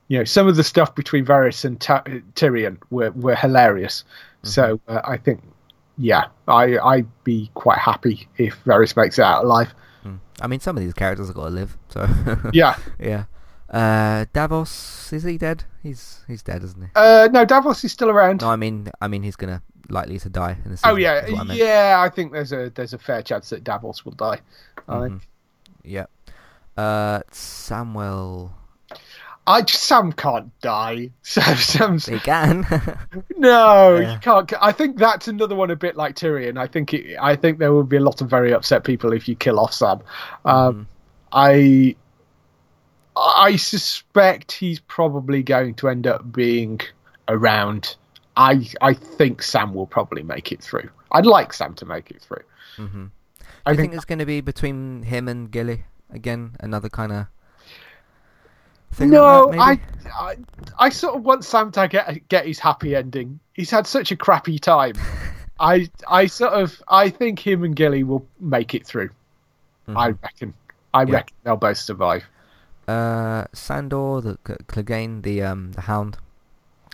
you know some of the stuff between Varys and Tyrion were were hilarious. So uh, I think yeah, I I'd be quite happy if Varys makes it out alive. mm, I mean, some of these characters have got to live. So Yeah, yeah. Uh, Davos is he dead? He's he's dead, isn't he? Uh, no, Davos is still around. No, I mean I mean he's gonna likely to die in the season. oh yeah, I yeah. I think there's a there's a fair chance that Davos will die. I think. Mhm. Yeah. Uh, Samuel. I Sam can't die. Sam, Sam's He can. no, Yeah. you can't. I think that's another one a bit like Tyrion. I think it, I think there will be a lot of very upset people if you kill off Sam. Um, Mhm. I I suspect he's probably going to end up being around. I I think Sam will probably make it through. I'd like Sam to make it through. Mhm. I you think think it's going to be between him and Gilly again? Another kind of thing? no, like that, I, I I sort of want Sam to get get his happy ending. He's had such a crappy time. I I sort of I think him and Gilly will make it through. maybe? I reckon. I Yeah. reckon they'll both survive. Uh, Sandor, the Clegane, the um, the Hound.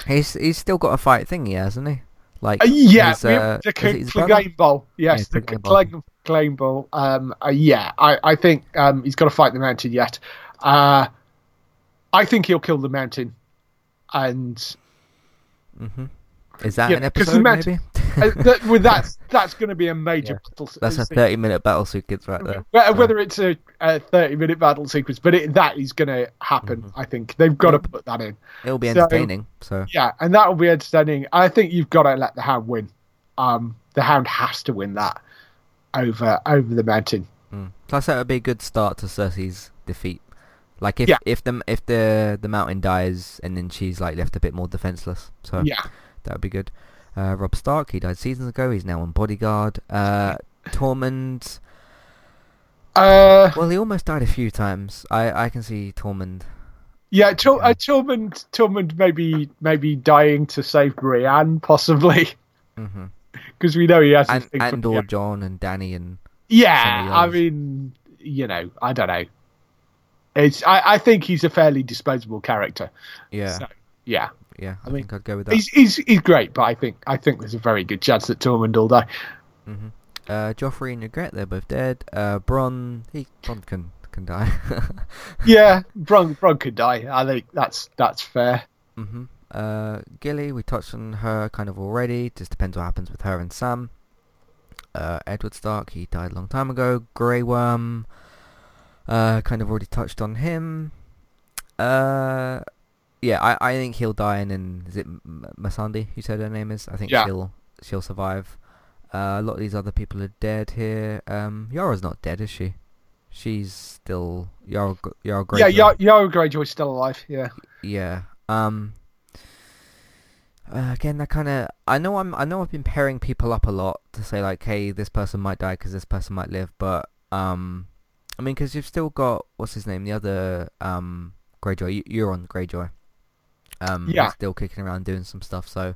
He's he's still got a fight thingy, hasn't he? Like Uh, yeah, his, uh, the his brother? Clegane Bowl. Yes, Yeah, the Clegane Bowl. Clegane Clegane Bowl. Um, uh, yeah, I, I think um, he's got to fight the mountain yet. Uh, I think he'll kill the mountain, and hmm Is that Yeah, an 'cause the episode? match- maybe. uh, that, with that, that's going to be a major Yeah. battle. That's a thirty-minute battle sequence right there. Whether, So- whether it's a, a thirty-minute battle sequence, but it, that is going to happen. Mhm. I think they've got to put that in. It'll be So- entertaining. So Yeah, and that will be entertaining. I think you've got to let the Hound win. Um, the Hound has to win that over over the mountain. mm. plus that would be a good start to Cersei's defeat. Like if Yeah. if the if the the mountain dies and then she's like left a bit more defenseless. So Yeah, that would be good. Uh, Robb Stark, he died seasons ago. He's now on Bodyguard. Uh, Tormund. uh, Well, he almost died a few times. I I can see Tormund. yeah. Tor- uh, Tormund, Tormund, maybe maybe dying to save Brienne, possibly, because we know he has. And and or Brienne. Jon and Danny and yeah, some of the I mean, you know, I don't know. It's I, I think he's a fairly disposable character. yeah So, yeah, yeah. I, I mean, think I'd go with that. he's, he's he's great, but I think I think there's a very good chance that Tormund will die. hmm Uh, Joffrey and Regret, they're both dead. Uh, Bronn, he Bronn can can die. Yeah, Bronn Bronn could die. I think that's that's fair. hmm Uh, Gilly, we touched on her kind of already. Just depends what happens with her and Sam. Uh, Edward Stark, he died a long time ago. Grey Worm, uh, kind of already touched on him. Uh, yeah, I, I think he'll die, and then is it Masandi? You said her name is. I think Yeah. she'll she'll survive. Uh, a lot of these other people are dead here. Um, Yara's not dead, is she? She's still Yara. Yara Greyjoy. Yeah, Yara, Yara Greyjoy's still alive. Yeah. Yeah. Um. Uh, again, that kind of I know I'm I know I've been pairing people up a lot to say like, hey, this person might die because this person might live, but um, I mean, because you've still got what's his name, the other um Greyjoy, Euron Greyjoy. Um, Yeah. still kicking around doing some stuff, so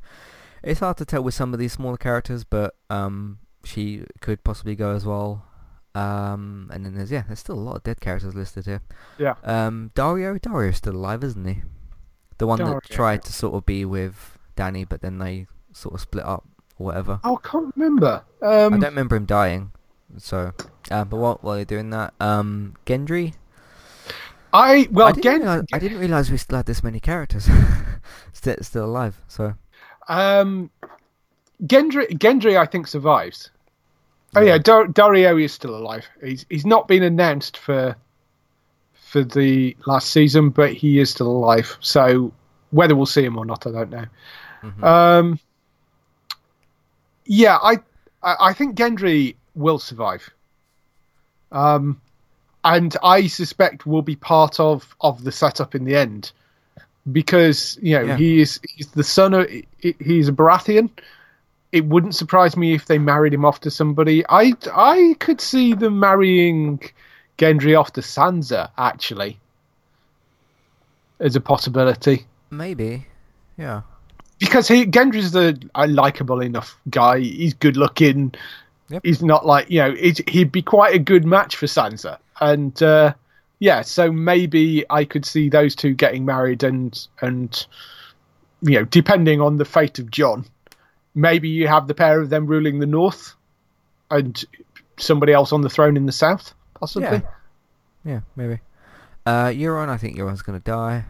it's hard to tell with some of these smaller characters, but um, she could possibly go as well. Um, and then there's yeah, there's still a lot of dead characters listed here. Yeah. Um, Daario, Daario's still alive, isn't he? The one Daario, that tried to sort of be with Danny, but then they sort of split up or whatever. I can't remember. I Um, don't remember him dying. So, uh, but while while you're doing that, um, Gendry. I well, I didn't, again, realize, I didn't realize we still had this many characters still still alive. So, um, Gendry, Gendry, I think survives. Oh yeah, Dar- Daario is still alive. He's he's not been announced for for the last season, but he is still alive. So whether we'll see him or not, I don't know. mhm. Um, yeah, I I I think Gendry will survive. Um, and I suspect will be part of of the setup in the end, because you know Yeah. he is he's the son of he's a Baratheon. It wouldn't surprise me if they married him off to somebody. I I could see them marrying Gendry off to Sansa actually, as a possibility maybe, yeah. because he Gendry's the a likable enough guy. He's good looking. Yep. He's not like you know. He'd, he'd be quite a good match for Sansa, and uh, yeah. So maybe I could see those two getting married, and and you know, depending on the fate of Jon, maybe you have the pair of them ruling the north, and somebody else on the throne in the south, possibly. Yeah. Yeah, maybe. Uh, Euron, I think Euron's gonna die.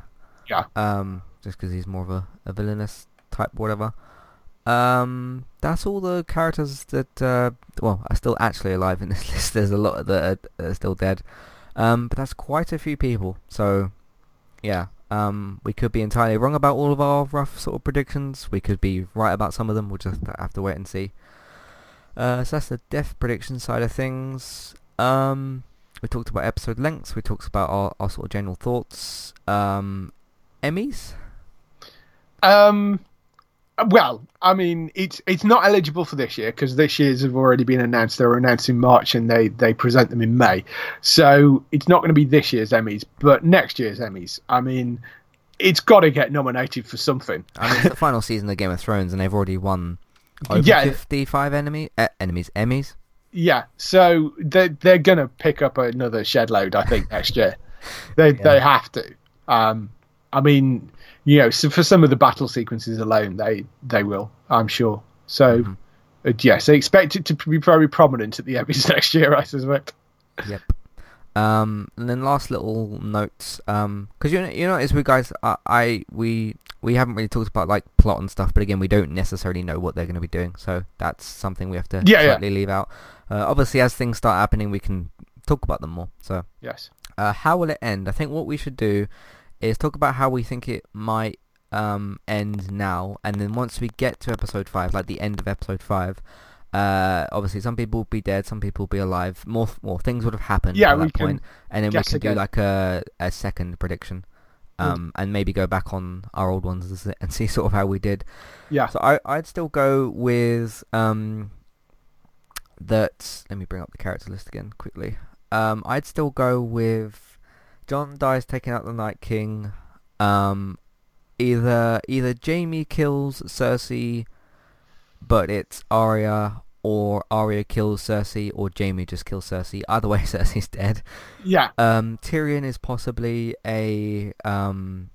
Yeah. Um, just because he's more of a, a villainous type, whatever. Um, that's all the characters that uh, well are still actually alive in this list. There's a lot that are, are still dead. Um, but that's quite a few people. So, yeah. Um, we could be entirely wrong about all of our rough sort of predictions. We could be right about some of them. We'll just have to wait and see. Uh, so that's the death prediction side of things. Um, we talked about episode lengths. We talked about our, our sort of general thoughts. Um, Emmys. Um, well, I mean, it's it's not eligible for this year because this year's have already been announced. They were announced in March and they they present them in May, so it's not going to be this year's Emmys, but next year's Emmys. I mean, it's got to get nominated for something. I mean, it's the final season of Game of Thrones, and they've already won over Yeah. 55 enemy uh, enemies Emmys. Yeah, so they're they're going to pick up another shed load, I think, next year. They Yeah. they have to. Um, I mean, you know, so for some of the battle sequences alone, they they will, I'm sure. So. Mhm. Uh, yes, they expect it to be very prominent at the Emmys next year, I suspect. Yep. Um, and then last little notes, um, because you know, you know, as we guys, I, I, we, we haven't really talked about like plot and stuff, but again, we don't necessarily know what they're going to be doing, so that's something we have to Yeah, yeah. leave out. Uh, obviously, as things start happening, we can talk about them more. So, Yes. uh, how will it end? I think what we should do is talk about how we think it might um, end now, and then once we get to episode five, like the end of episode five, uh, obviously some people will be dead, some people will be alive. More, more things would have happened Yeah, we that point, and then we guess can do like a a second prediction, um, and maybe go back on our old ones and- and see sort of how we did. Yeah. So I I'd still go with um that. Let me bring up the character list again quickly. Um, I'd still go with Jon dies taking out the Night King. Um, either either Jaime kills Cersei, but it's Arya, or Arya kills Cersei, or Jaime just kills Cersei. Either way, Cersei's dead. Yeah. Um, Tyrion is possibly a um,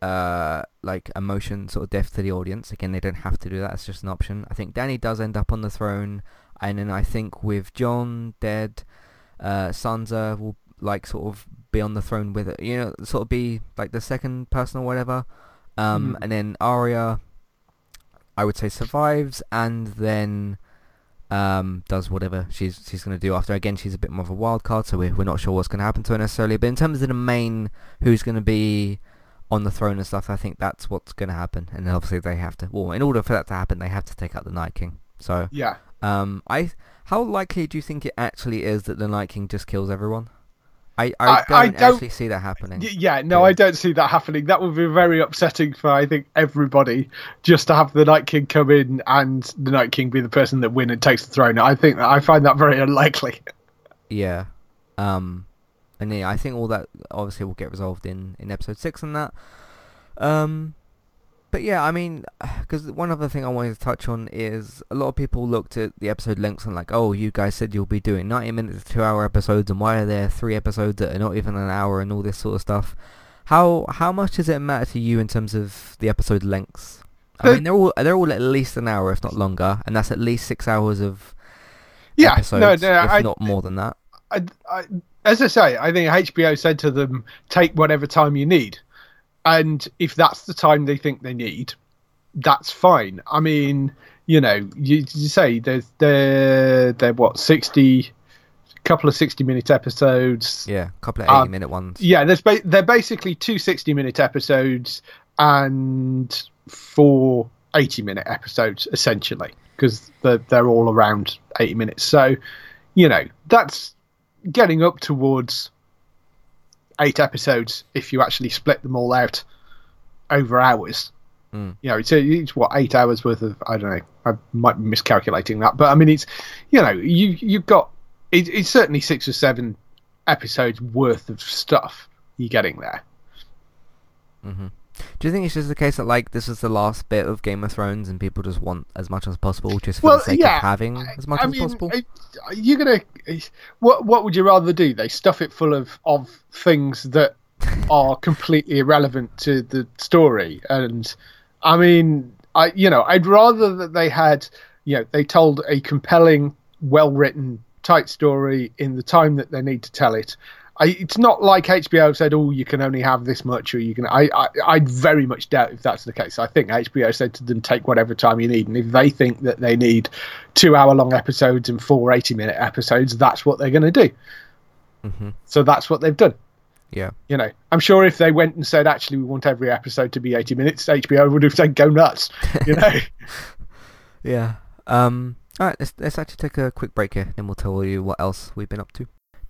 uh, like emotion sort of death to the audience. Again, they don't have to do that. It's just an option. I think Danny does end up on the throne, and then I think with Jon dead, uh, Sansa will like sort of be on the throne with it. You know, sort of be like the second person or whatever. Um, Mhm. and then Arya, I would say survives, and then um, does whatever she's she's going to do after. Again, she's a bit more of a wild card, so we're, we're not sure what's going to happen to her necessarily. But in terms of the main, who's going to be on the throne and stuff, I think that's what's going to happen. And obviously they have to. Well, in order for that to happen, they have to take out the Night King. So, Yeah. um, I how likely do you think it actually is that the Night King just kills everyone? I I, I- don't, I don't- actually see that happening. Yeah, no, Yeah. I don't see that happening. That would be very upsetting for I think everybody just to have the Night King come in and the Night King be the person that win and takes the throne. I think that I find that very unlikely. Yeah. Um, and yeah, I think all that obviously will get resolved in, in episode six and that. Um, but yeah, I mean, because one other thing I wanted to touch on is a lot of people looked at the episode lengths and like, oh, you guys said you'll be doing 90 minutes to two hour episodes, and why are there three episodes that are not even an hour and all this sort of stuff? How how much does it matter to you in terms of the episode lengths? I Uh, mean, they're all they're all at least an hour, if not longer, and that's at least six hours of Yeah, episodes, no, no, if I, not more than that. I, I, as I say, I think HBO said to them, take whatever time you need. And if that's the time they think they need, that's fine. I mean, you know, you, you say there's they're, they're what, 60, couple of 60 minute episodes. Yeah, a couple of Um, 80 minute ones. Yeah, there's ba- they're basically two 60 minute episodes and four 80 minute episodes, essentially, because they're, they're all around 80 minutes. So, you know, that's getting up towards eight episodes if you actually split them all out over hours. Mm. You know, it's, it's what eight hours worth of I don't know. I might be miscalculating that, but I mean, it's you know, you you've got it, it's certainly six or seven episodes worth of stuff you're getting there. hmm Do you think it's just the case that like this is the last bit of Game of Thrones and people just want as much as possible just for Well, the sake yeah, of having as much I as mean, possible? You're gonna. What What would you rather do? They stuff it full of of things that are completely irrelevant to the story, and I mean, I you know, I'd rather that they had, you know, they told a compelling, well written, tight story in the time that they need to tell it, I, it's not like HBO said, "Oh, you can only have this much," or you can. I, I, I very much doubt if that's the case. I think HBO said to them, "Take whatever time you need," and if they think that they need two-hour-long episodes and four 80-minute episodes, that's what they're going to do. Mm-hmm. So that's what they've done. Yeah. You know, I'm sure if they went and said, "Actually, we want every episode to be 80 minutes," HBO would have said, "Go nuts," you know. yeah. Um. All right. Let's let's actually take a quick break here, and we'll tell you what else we've been up to.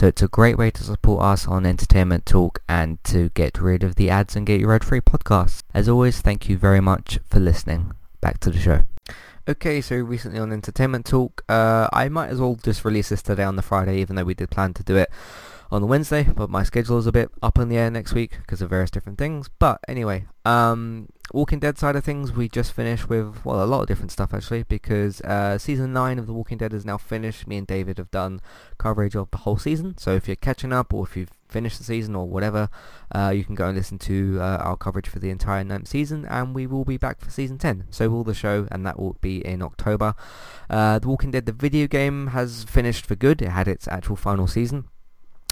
So it's a great way to support us on Entertainment Talk and to get rid of the ads and get your ad-free podcasts. As always, thank you very much for listening. Back to the show. Okay, so recently on Entertainment Talk, uh, I might as well just release this today on the Friday, even though we did plan to do it on the Wednesday, but my schedule is a bit up in the air next week because of various different things. But anyway, um, Walking Dead side of things, we just finished with, well, a lot of different stuff actually, because uh, season 9 of The Walking Dead is now finished. Me and David have done coverage of the whole season, so if you're catching up or if you've finished the season or whatever, uh, you can go and listen to uh, our coverage for the entire ninth season, and we will be back for season 10. So will the show, and that will be in October. Uh, the Walking Dead, the video game, has finished for good. It had its actual final season.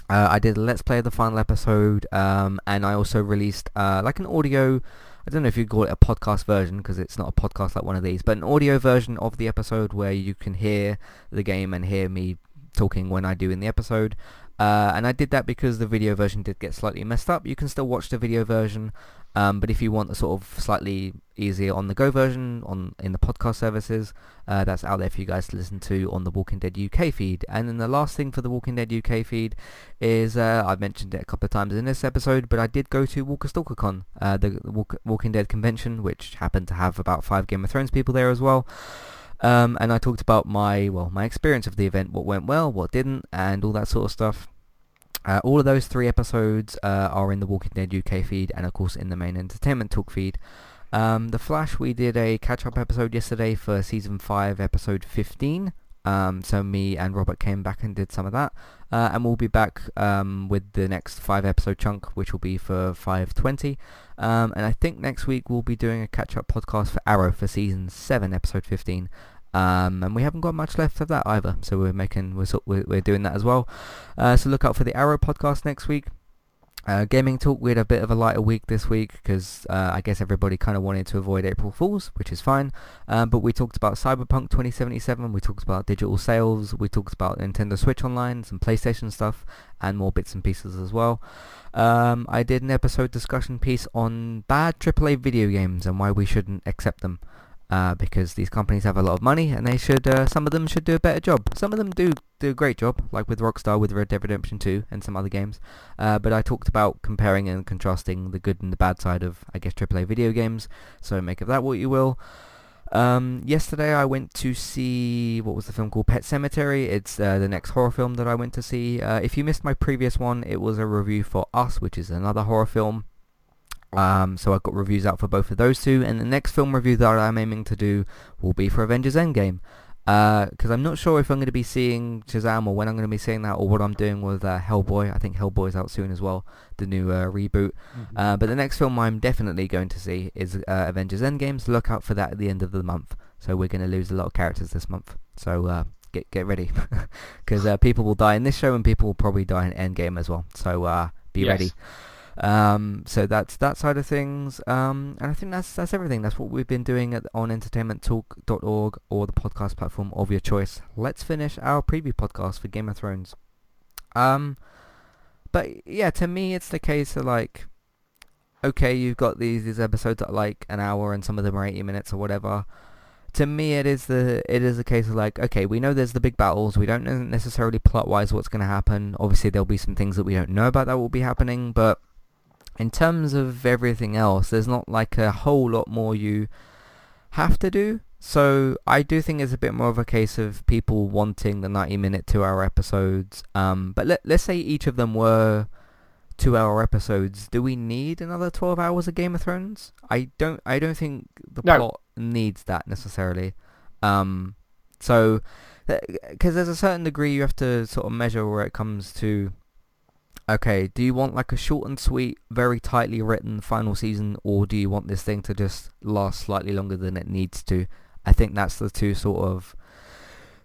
Uh, I did a Let's Play of the final episode, um, and I also released uh, like an audio, I don't know if you'd call it a podcast version because it's not a podcast like one of these, but an audio version of the episode where you can hear the game and hear me talking when I do in the episode. Uh, and I did that because the video version did get slightly messed up. You can still watch the video version, um, but if you want the sort of slightly easier on-the-go version on in the podcast services, uh, that's out there for you guys to listen to on the Walking Dead UK feed. And then the last thing for the Walking Dead UK feed is, uh, I've mentioned it a couple of times in this episode, but I did go to Walker Stalker Con, uh, the Walk- Walking Dead convention, which happened to have about five Game of Thrones people there as well. Um, and I talked about my well my experience of the event, what went well, what didn't, and all that sort of stuff. Uh, all of those three episodes uh, are in the Walking Dead UK feed and of course in the main Entertainment Talk feed. Um, the Flash, we did a catch-up episode yesterday for Season 5, Episode 15. Um, so me and Robert came back and did some of that. Uh, and we'll be back um, with the next 5-episode chunk, which will be for 520. Um, and I think next week we'll be doing a catch-up podcast for Arrow for Season 7, Episode 15. Um, and we haven't got much left of that either, so we're making we're, we're doing that as well. Uh, so look out for the Arrow podcast next week. Uh, gaming talk, we had a bit of a lighter week this week because uh, I guess everybody kind of wanted to avoid April Fools, which is fine. Um, but we talked about Cyberpunk 2077, we talked about digital sales, we talked about Nintendo Switch Online, some PlayStation stuff, and more bits and pieces as well. Um, I did an episode discussion piece on bad AAA video games and why we shouldn't accept them uh, because these companies have a lot of money and they should uh, some of them should do a better job. Some of them do do a great job, like with Rockstar with Red Dead Redemption 2 and some other games. Uh, but I talked about comparing and contrasting the good and the bad side of I guess AAA video games. So make of that what you will. Um, yesterday I went to see what was the film called Pet Sematary. It's uh, the next horror film that I went to see. Uh, if you missed my previous one, it was a review for Us, which is another horror film. Um, so I've got reviews out for both of those two, and the next film review that I'm aiming to do will be for Avengers Endgame. Because uh, I'm not sure if I'm going to be seeing Shazam or when I'm going to be seeing that or what I'm doing with uh, Hellboy. I think Hellboy's out soon as well, the new uh, reboot. Mm-hmm. Uh, but the next film I'm definitely going to see is uh, Avengers Endgame, so look out for that at the end of the month. So we're going to lose a lot of characters this month. So uh, get get ready, because people will die in this show and people will probably die in Endgame as well. So be yes. ready. Um, so that's that side of things. Um, and I think that's that's everything. That's what we've been doing at, on entertainmenttalk.org or the podcast platform of your choice. Let's finish our preview podcast for Game of Thrones. Um, but yeah, to me, it's the case of like, okay, you've got these these episodes that are like an hour and some of them are 80 minutes or whatever. To me, it is the it is a case of like, okay, we know there's the big battles. We don't know necessarily plot wise what's going to happen. Obviously, there'll be some things that we don't know about that will be happening, but in terms of everything else, there's not like a whole lot more you have to do. So I do think it's a bit more of a case of people wanting the 90 minute, 2 hour episodes. Um, but let, let's say each of them were 2 hour episodes. Do we need another 12 hours of Game of Thrones? I don't, I don't think the No. plot needs that necessarily. Um, so, because there's a certain degree you have to sort of measure where it comes to okay, do you want like a short and sweet, very tightly written final season, or do you want this thing to just last slightly longer than it needs to? I think that's the two sort of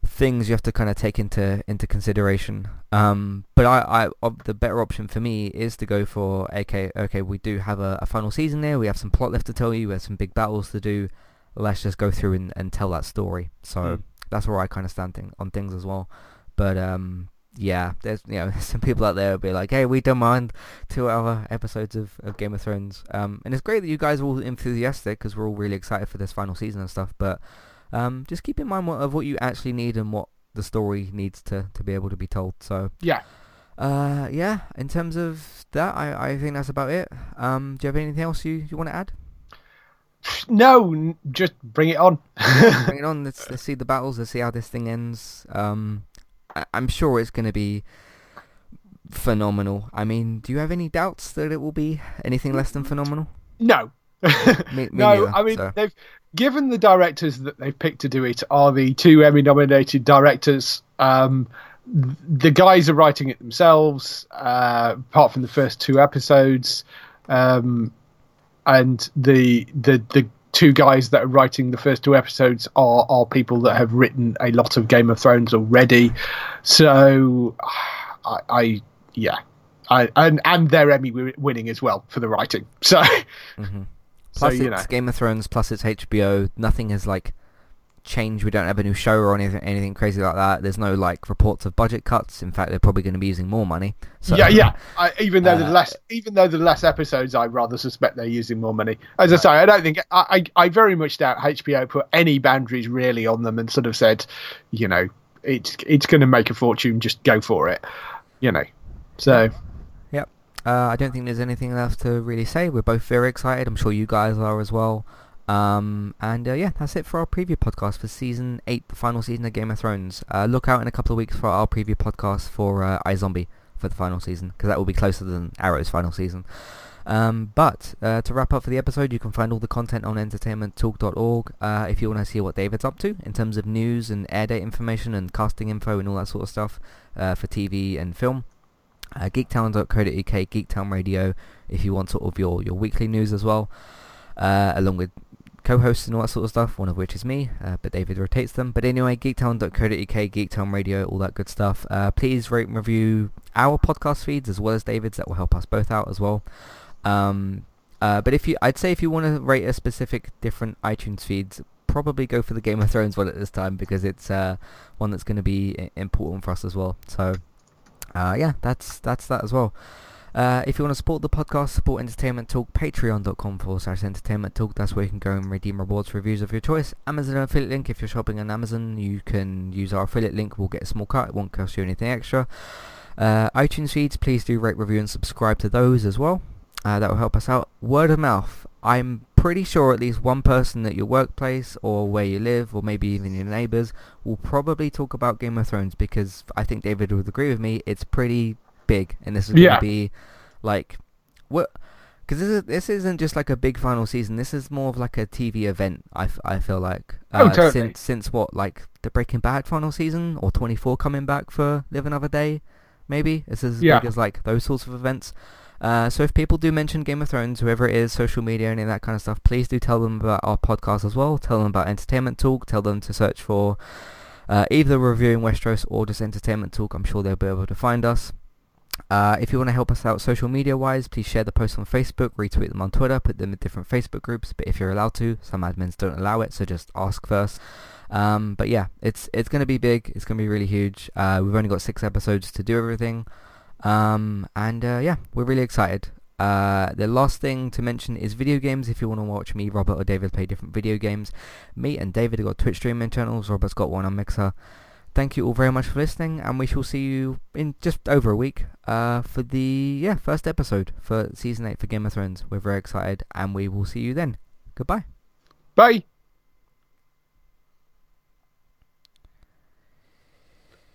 things you have to kind of take into into consideration. Um, but I, I, of the better option for me is to go for okay, okay, we do have a, a final season there. We have some plot left to tell you. We have some big battles to do. Let's just go through and, and tell that story. So Mm. that's where I kind of stand thing, on things as well. But um, yeah, there's you know some people out there will be like, hey, we don't mind two hour episodes of, of Game of Thrones. Um, and it's great that you guys are all enthusiastic because we're all really excited for this final season and stuff. But um, just keep in mind what, of what you actually need and what the story needs to, to be able to be told. So Yeah. uh, yeah, in terms of that, I, I think that's about it. Um, do you have anything else you, you want to add? No, n- just bring it on. Bring it on. Let's let's see the battles. Let's see how this thing ends. Um, I, I'm sure it's going to be phenomenal. I mean, do you have any doubts that it will be anything less than phenomenal? no. Me, me no, neither, I mean so. they've given the directors that they've picked to do it are the two Emmy nominated directors. Um, the guys are writing it themselves, uh, apart from the first two episodes, um, and the the the two guys that are writing the first two episodes are are people that have written a lot of Game of Thrones already. So, I, I yeah. I, and and they're Emmy winning as well for the writing. So, hmm so Plus you it's know, Game of Thrones. Plus it's HBO. Nothing has like changed. We don't have a new show or anything anything crazy like that. There's no like reports of budget cuts. In fact, they're probably going to be using more money. So, yeah, yeah. I, even though the uh, less, even though the less episodes, I rather suspect they're using more money. As I say, I don't think I, I, I very much doubt HBO put any boundaries really on them and sort of said, you know, it's it's going to make a fortune, just go for it, you know. So Yep. Uh, I don't think there's anything left to really say. We're both very excited. I'm sure you guys are as well. Um, and uh, yeah, that's it for our preview podcast for season eight, the final season of Game of Thrones. Uh, look out in a couple of weeks for our preview podcast for uh, iZombie for the final season because that will be closer than Arrow's final season. Um, but uh, to wrap up for the episode, you can find all the content on entertainmenttalk.org uh, if you want to see what David's up to in terms of news and air date information and casting info and all that sort of stuff uh, for TV and film uh, geektown.co.uk, Geektown Radio, if you want sort of your, your weekly news as well, uh, along with co-hosts and all that sort of stuff, one of which is me, uh, but David rotates them. But anyway, geektown.co.uk, Geektown Radio, all that good stuff. Uh, please rate and review our podcast feeds as well as David's. That will help us both out as well. Um, uh, but if you, I'd say if you want to rate a specific different iTunes feeds, probably go for the Game of Thrones one at this time because it's uh, one that's going to be important for us as well. So uh, yeah, that's that's that as well. Uh, if you want to support the podcast, support Entertainment Talk, patreon.com forward slash entertainment talk. That's where you can go and redeem rewards reviews of your choice. Amazon affiliate link, if you're shopping on Amazon, you can use our affiliate link. We'll get a small cut. It won't cost you anything extra. Uh, iTunes feeds, please do rate, review, and subscribe to those as well. Uh, that will help us out. Word of mouth. I'm pretty sure at least one person at your workplace or where you live or maybe even your neighbours will probably talk about Game of Thrones because I think David would agree with me. It's pretty big and this is going to be like what because this, is, this isn't just like a big final season. This is more of like a TV event. I, f- I feel like Oh, uh, totally. since since what like the Breaking Bad final season or 24 coming back for Live Another Day, maybe it's as Yeah. big as like those sorts of events. Uh, so if people do mention Game of Thrones, whoever it is, social media, any of that kind of stuff, please do tell them about our podcast as well. Tell them about Entertainment Talk. Tell them to search for uh, either Reviewing Westeros or just Entertainment Talk. I'm sure they'll be able to find us. Uh, if you want to help us out social media wise, please share the posts on Facebook, retweet them on Twitter, put them in different Facebook groups. But if you're allowed to, some admins don't allow it, so just ask first. Um, but yeah, it's it's going to be big. It's going to be really huge. Uh, we've only got six episodes to do everything. Um, and uh, yeah, we're really excited. Uh, the last thing to mention is video games. If you want to watch me, Robert, or David play different video games, me and David have got Twitch streaming channels. Robert's got one on Mixer. Thank you all very much for listening, and we shall see you in just over a week uh, for the yeah first episode for season eight for Game of Thrones. We're very excited, and we will see you then. Goodbye. Bye.